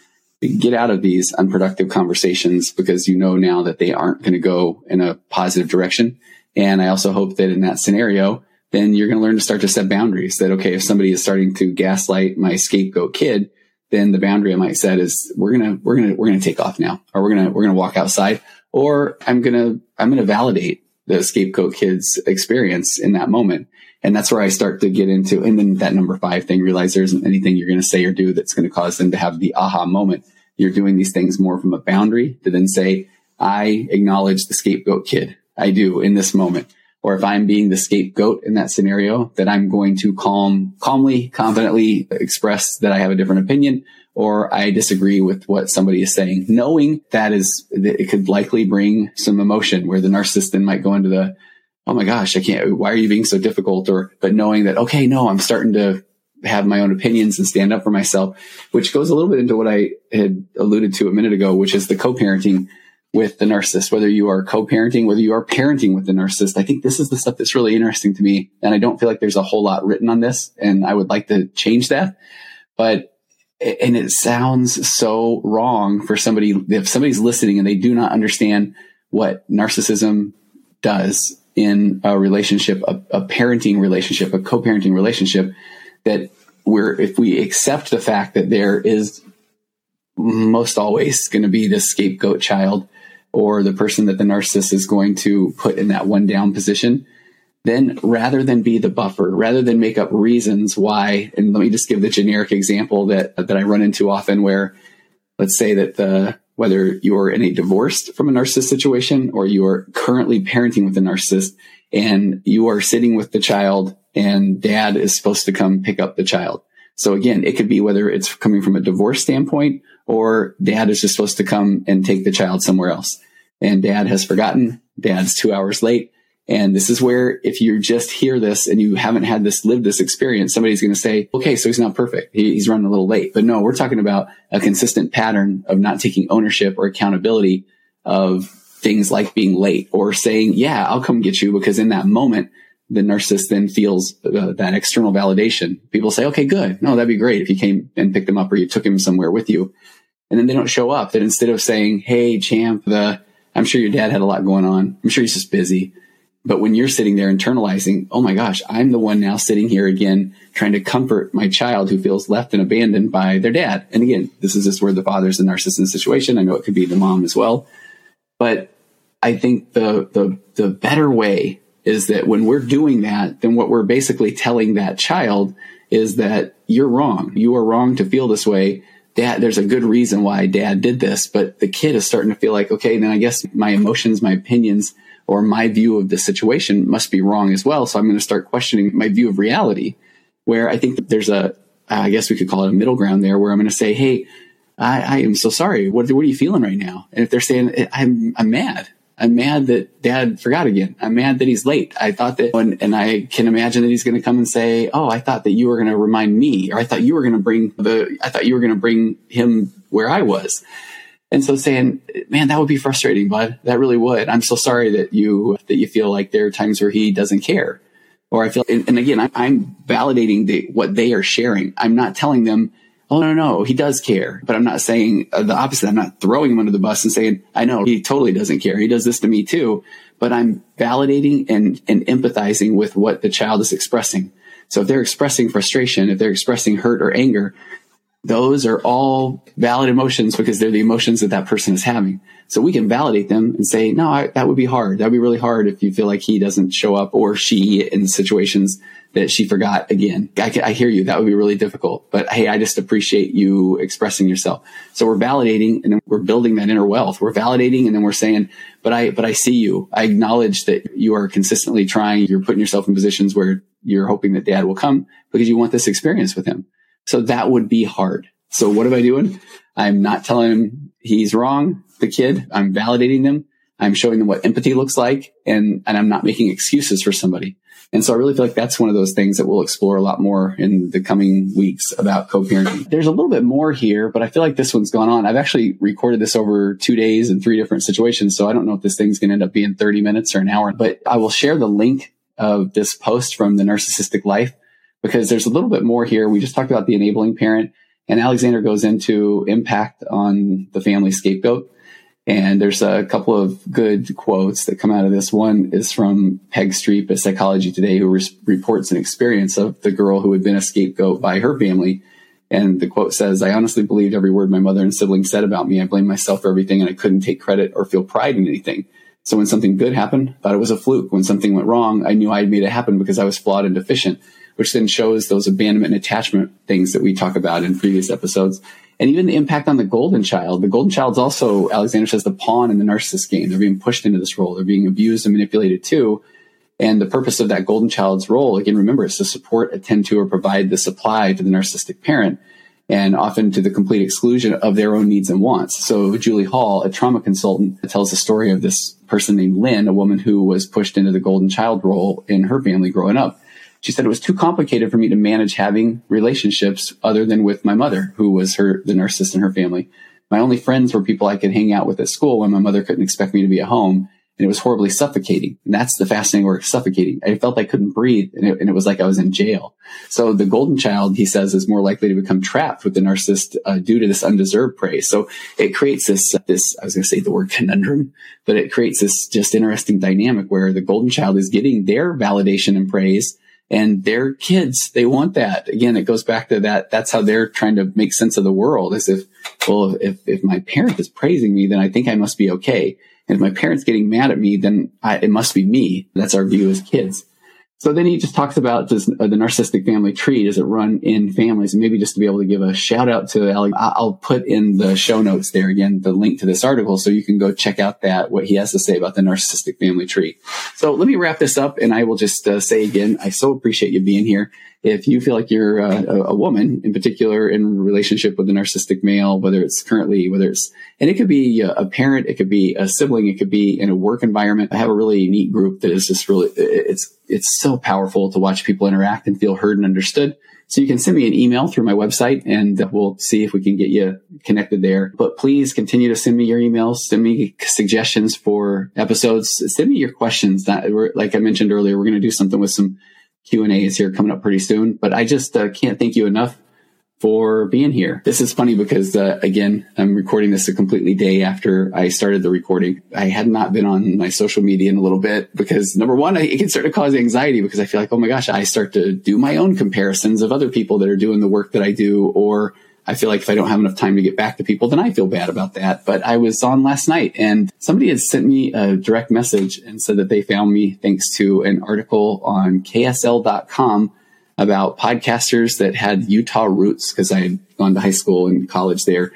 get out of these unproductive conversations because you know now that they aren't going to go in a positive direction. And I also hope that in that scenario, then you're going to learn to start to set boundaries that, okay, if somebody is starting to gaslight my scapegoat kid, then the boundary I might set is we're to, we're to, we're to take off now, or we're to, we're to walk outside, or I'm to, I'm to validate the scapegoat kid's experience in that moment And that's where I start to get into, and then that number five thing, realize there isn't anything you're going to say or do that's going to cause them to have the aha moment. You're doing these things more from a boundary to then say, I acknowledge the scapegoat kid. I do in this moment. Or if I'm being the scapegoat in that scenario, that I'm going to calm, calmly, confidently express that I have a different opinion or I disagree with what somebody is saying, knowing that is, that it could likely bring some emotion where the narcissist then might go into the, oh my gosh, I can't, why are you being so difficult? Or, but knowing that, okay, no, I'm starting to have my own opinions and stand up for myself, which goes a little bit into what I had alluded to a minute ago, which is the co-parenting with the narcissist, whether you are co-parenting, whether you are parenting with the narcissist. I think this is the stuff that's really interesting to me. And I don't feel like there's a whole lot written on this and I would like to change that. But, and it sounds so wrong for somebody, if somebody's listening and they do not understand what narcissism does in a relationship, a, a parenting relationship, a co-parenting relationship, that we're, if we accept the fact that there is most always going to be the scapegoat child or the person that the narcissist is going to put in that one down position, then rather than be the buffer, rather than make up reasons why, and let me just give the generic example that, that I run into often where let's say that the, whether you're in a divorced from a narcissist situation or you are currently parenting with a narcissist and you are sitting with the child and dad is supposed to come pick up the child. So again, it could be whether it's coming from a divorce standpoint or dad is just supposed to come and take the child somewhere else. And dad has forgotten. Dad's two hours late. And this is where if you just hear this and you haven't had this, lived this experience, somebody's going to say, okay, so he's not perfect. He, he's running a little late. But no, we're talking about a consistent pattern of not taking ownership or accountability of things like being late or saying, yeah, I'll come get you because in that moment, the narcissist then feels uh, that external validation. People say, okay, good. No, that'd be great if you came and picked him up or you took him somewhere with you. And then they don't show up. That instead of saying, hey, champ, the, I'm sure your dad had a lot going on. I'm sure he's just busy. But when you're sitting there internalizing, oh my gosh, I'm the one now sitting here again trying to comfort my child who feels left and abandoned by their dad. And again, this is just where the father's the narcissist situation. I know it could be the mom as well. But I think the the the better way is that when we're doing that, then what we're basically telling that child is that you're wrong. You are wrong to feel this way dad, there's a good reason why dad did this, but the kid is starting to feel like, okay, then I guess my emotions, my opinions, or my view of the situation must be wrong as well. So I'm going to start questioning my view of reality where I think there's a, I guess we could call it a middle ground there where I'm going to say, Hey, I, I am so sorry. What, what are you feeling right now? And if they're saying I'm, I'm mad, I'm mad that dad forgot again. I'm mad that he's late. I thought that, and, and I can imagine that he's going to come and say, Oh, I thought that you were going to remind me, or I thought you were going to bring the, I thought you were going to bring him where I was. And so saying, man, that would be frustrating, bud. That really would. I'm so sorry that you, that you feel like there are times where he doesn't care. Or I feel, and, again, I, I'm validating the, what they are sharing. I'm not telling them, oh no no he does care. But i'm not saying uh, the opposite. I'm not throwing him under the bus and saying i know he totally doesn't care. He does this to me too. But i'm validating and and empathizing with what the child is expressing. So if they're expressing frustration if they're expressing hurt or anger those are all valid emotions because they're the emotions that that person is having. So we can validate them and say, no, I, that would be hard. That would be really hard if you feel like he doesn't show up or she in situations that she forgot again. I, I hear you. That would be really difficult, but hey, I just appreciate you expressing yourself. So we're validating and then we're building that inner wealth. We're validating and then we're saying, but I, but I see you. I acknowledge that you are consistently trying. You're putting yourself in positions where you're hoping that dad will come because you want this experience with him. So that would be hard. So what am I doing? I'm not telling him he's wrong, the kid. I'm validating them. I'm showing them what empathy looks like and, and I'm not making excuses for somebody. And so I really feel like that's one of those things that we'll explore a lot more in the coming weeks about co-parenting. There's a little bit more here, but I feel like this one's gone on. I've actually recorded this over two days in three different situations. So I don't know if this thing's going to end up being 30 minutes or an hour, but I will share the link of this post from the narcissistic life because there's a little bit more here. We just talked about the enabling parent and Alexander goes into impact on the family scapegoat. And there's a couple of good quotes that come out of this. One is from Peg Streep at Psychology Today, who re- reports an experience of the girl who had been a scapegoat by her family. And the quote says, I honestly believed every word my mother and siblings said about me. I blamed myself for everything and I couldn't take credit or feel pride in anything. So when something good happened, I thought it was a fluke. When something went wrong, I knew I had made it happen because I was flawed and deficient, which then shows those abandonment and attachment things that we talk about in previous episodes. And even the impact on the golden child. The golden child's also, Alexander says, the pawn in the narcissist game. They're being pushed into this role. They're being abused and manipulated too. And the purpose of that golden child's role, again, remember, is to support, attend to, or provide the supply to the narcissistic parent and often to the complete exclusion of their own needs and wants. So Julie Hall, a trauma consultant, tells the story of this person named Lynn, a woman who was pushed into the golden child role in her family growing up. She said it was too complicated for me to manage having relationships other than with my mother, who was her, the narcissist in her family. My only friends were people I could hang out with at school when my mother couldn't expect me to be at home and it was horribly suffocating. And that's the fascinating word, suffocating. I felt I couldn't breathe and it, and it, was like I was in jail. So the golden child, he says, is more likely to become trapped with the narcissist uh, due to this undeserved praise. So it creates this, this, I was going to say the word conundrum, but it creates this just interesting dynamic where the golden child is getting their validation and praise and their kids, they want that. Again, it goes back to that. That's how they're trying to make sense of the world as if, well, if, if my parent is praising me, then I think I must be okay. And if my parents getting mad at me, then I, it must be me. That's our view as kids. So then he just talks about uh, the narcissistic family tree. Does it run in families? And maybe just to be able to give a shout out to Alex, I'll put in the show notes there again, the link to this article. So you can go check out that, what he has to say about the narcissistic family tree. So let me wrap this up and I will just uh, say again, I so appreciate you being here if you feel like you're a, a, woman in particular in relationship with a narcissistic male, whether it's currently, whether it's, and it could be a parent, it could be a sibling, it could be in a work environment. I have a really neat group that is just really, it's, it's so powerful to watch people interact and feel heard and understood. So you can send me an email through my website and we'll see if we can get you connected there. But please continue to send me your emails, send me suggestions for episodes, send me your questions. That like I mentioned earlier, we're going to do something with some Q and A's here coming up pretty soon. But I just uh, can't thank you enough for being here. This is funny because uh, again, I'm recording this a completely day after I started the recording. I had not been on my social media in a little bit because number one, it can start to cause anxiety because I feel like, oh my gosh, I start to do my own comparisons of other people that are doing the work that I do or I feel like if I don't have enough time to get back to people, then I feel bad about that. But I was on last night and somebody had sent me a direct message and said that they found me thanks to an article on KSL.com about podcasters that had Utah roots because I had gone to high school and college there.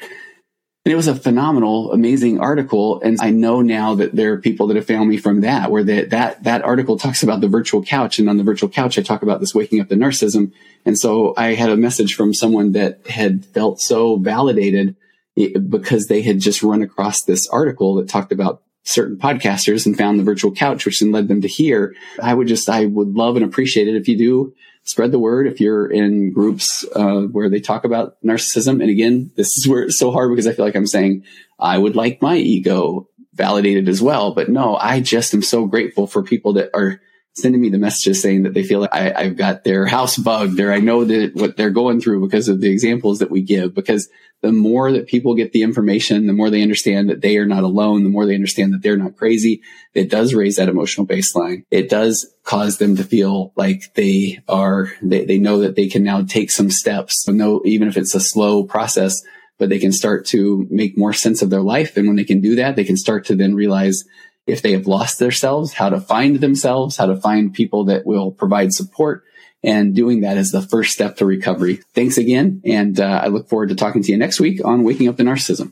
And it was a phenomenal, amazing article. And I know now that there are people that have found me from that, where that, that, that article talks about the virtual couch. And on the virtual couch, I talk about this waking up the narcissism. And so I had a message from someone that had felt so validated eh, because they had just run across this article that talked about certain podcasters and found the virtual couch, which then led them to here. I would just, I would love and appreciate it if you do spread the word if you're in groups uh, where they talk about narcissism. And again, this is where it's so hard because I feel like I'm saying I would like my ego validated as well. But no, I just am so grateful for people that are sending me the messages saying that they feel like I, have got their house bugged or I know that what they're going through because of the examples that we give. Because the more that people get the information, the more they understand that they are not alone, the more they understand that they're not crazy. It does raise that emotional baseline. It does cause them to feel like they are, they, they know that they can now take some steps. No, even if it's a slow process, but they can start to make more sense of their life. And when they can do that, they can start to then realize if they have lost themselves, how to find themselves, how to find people that will provide support. And doing that is the first step to recovery. Thanks again. And uh, I look forward to talking to you next week on Waking Up the Narcissism.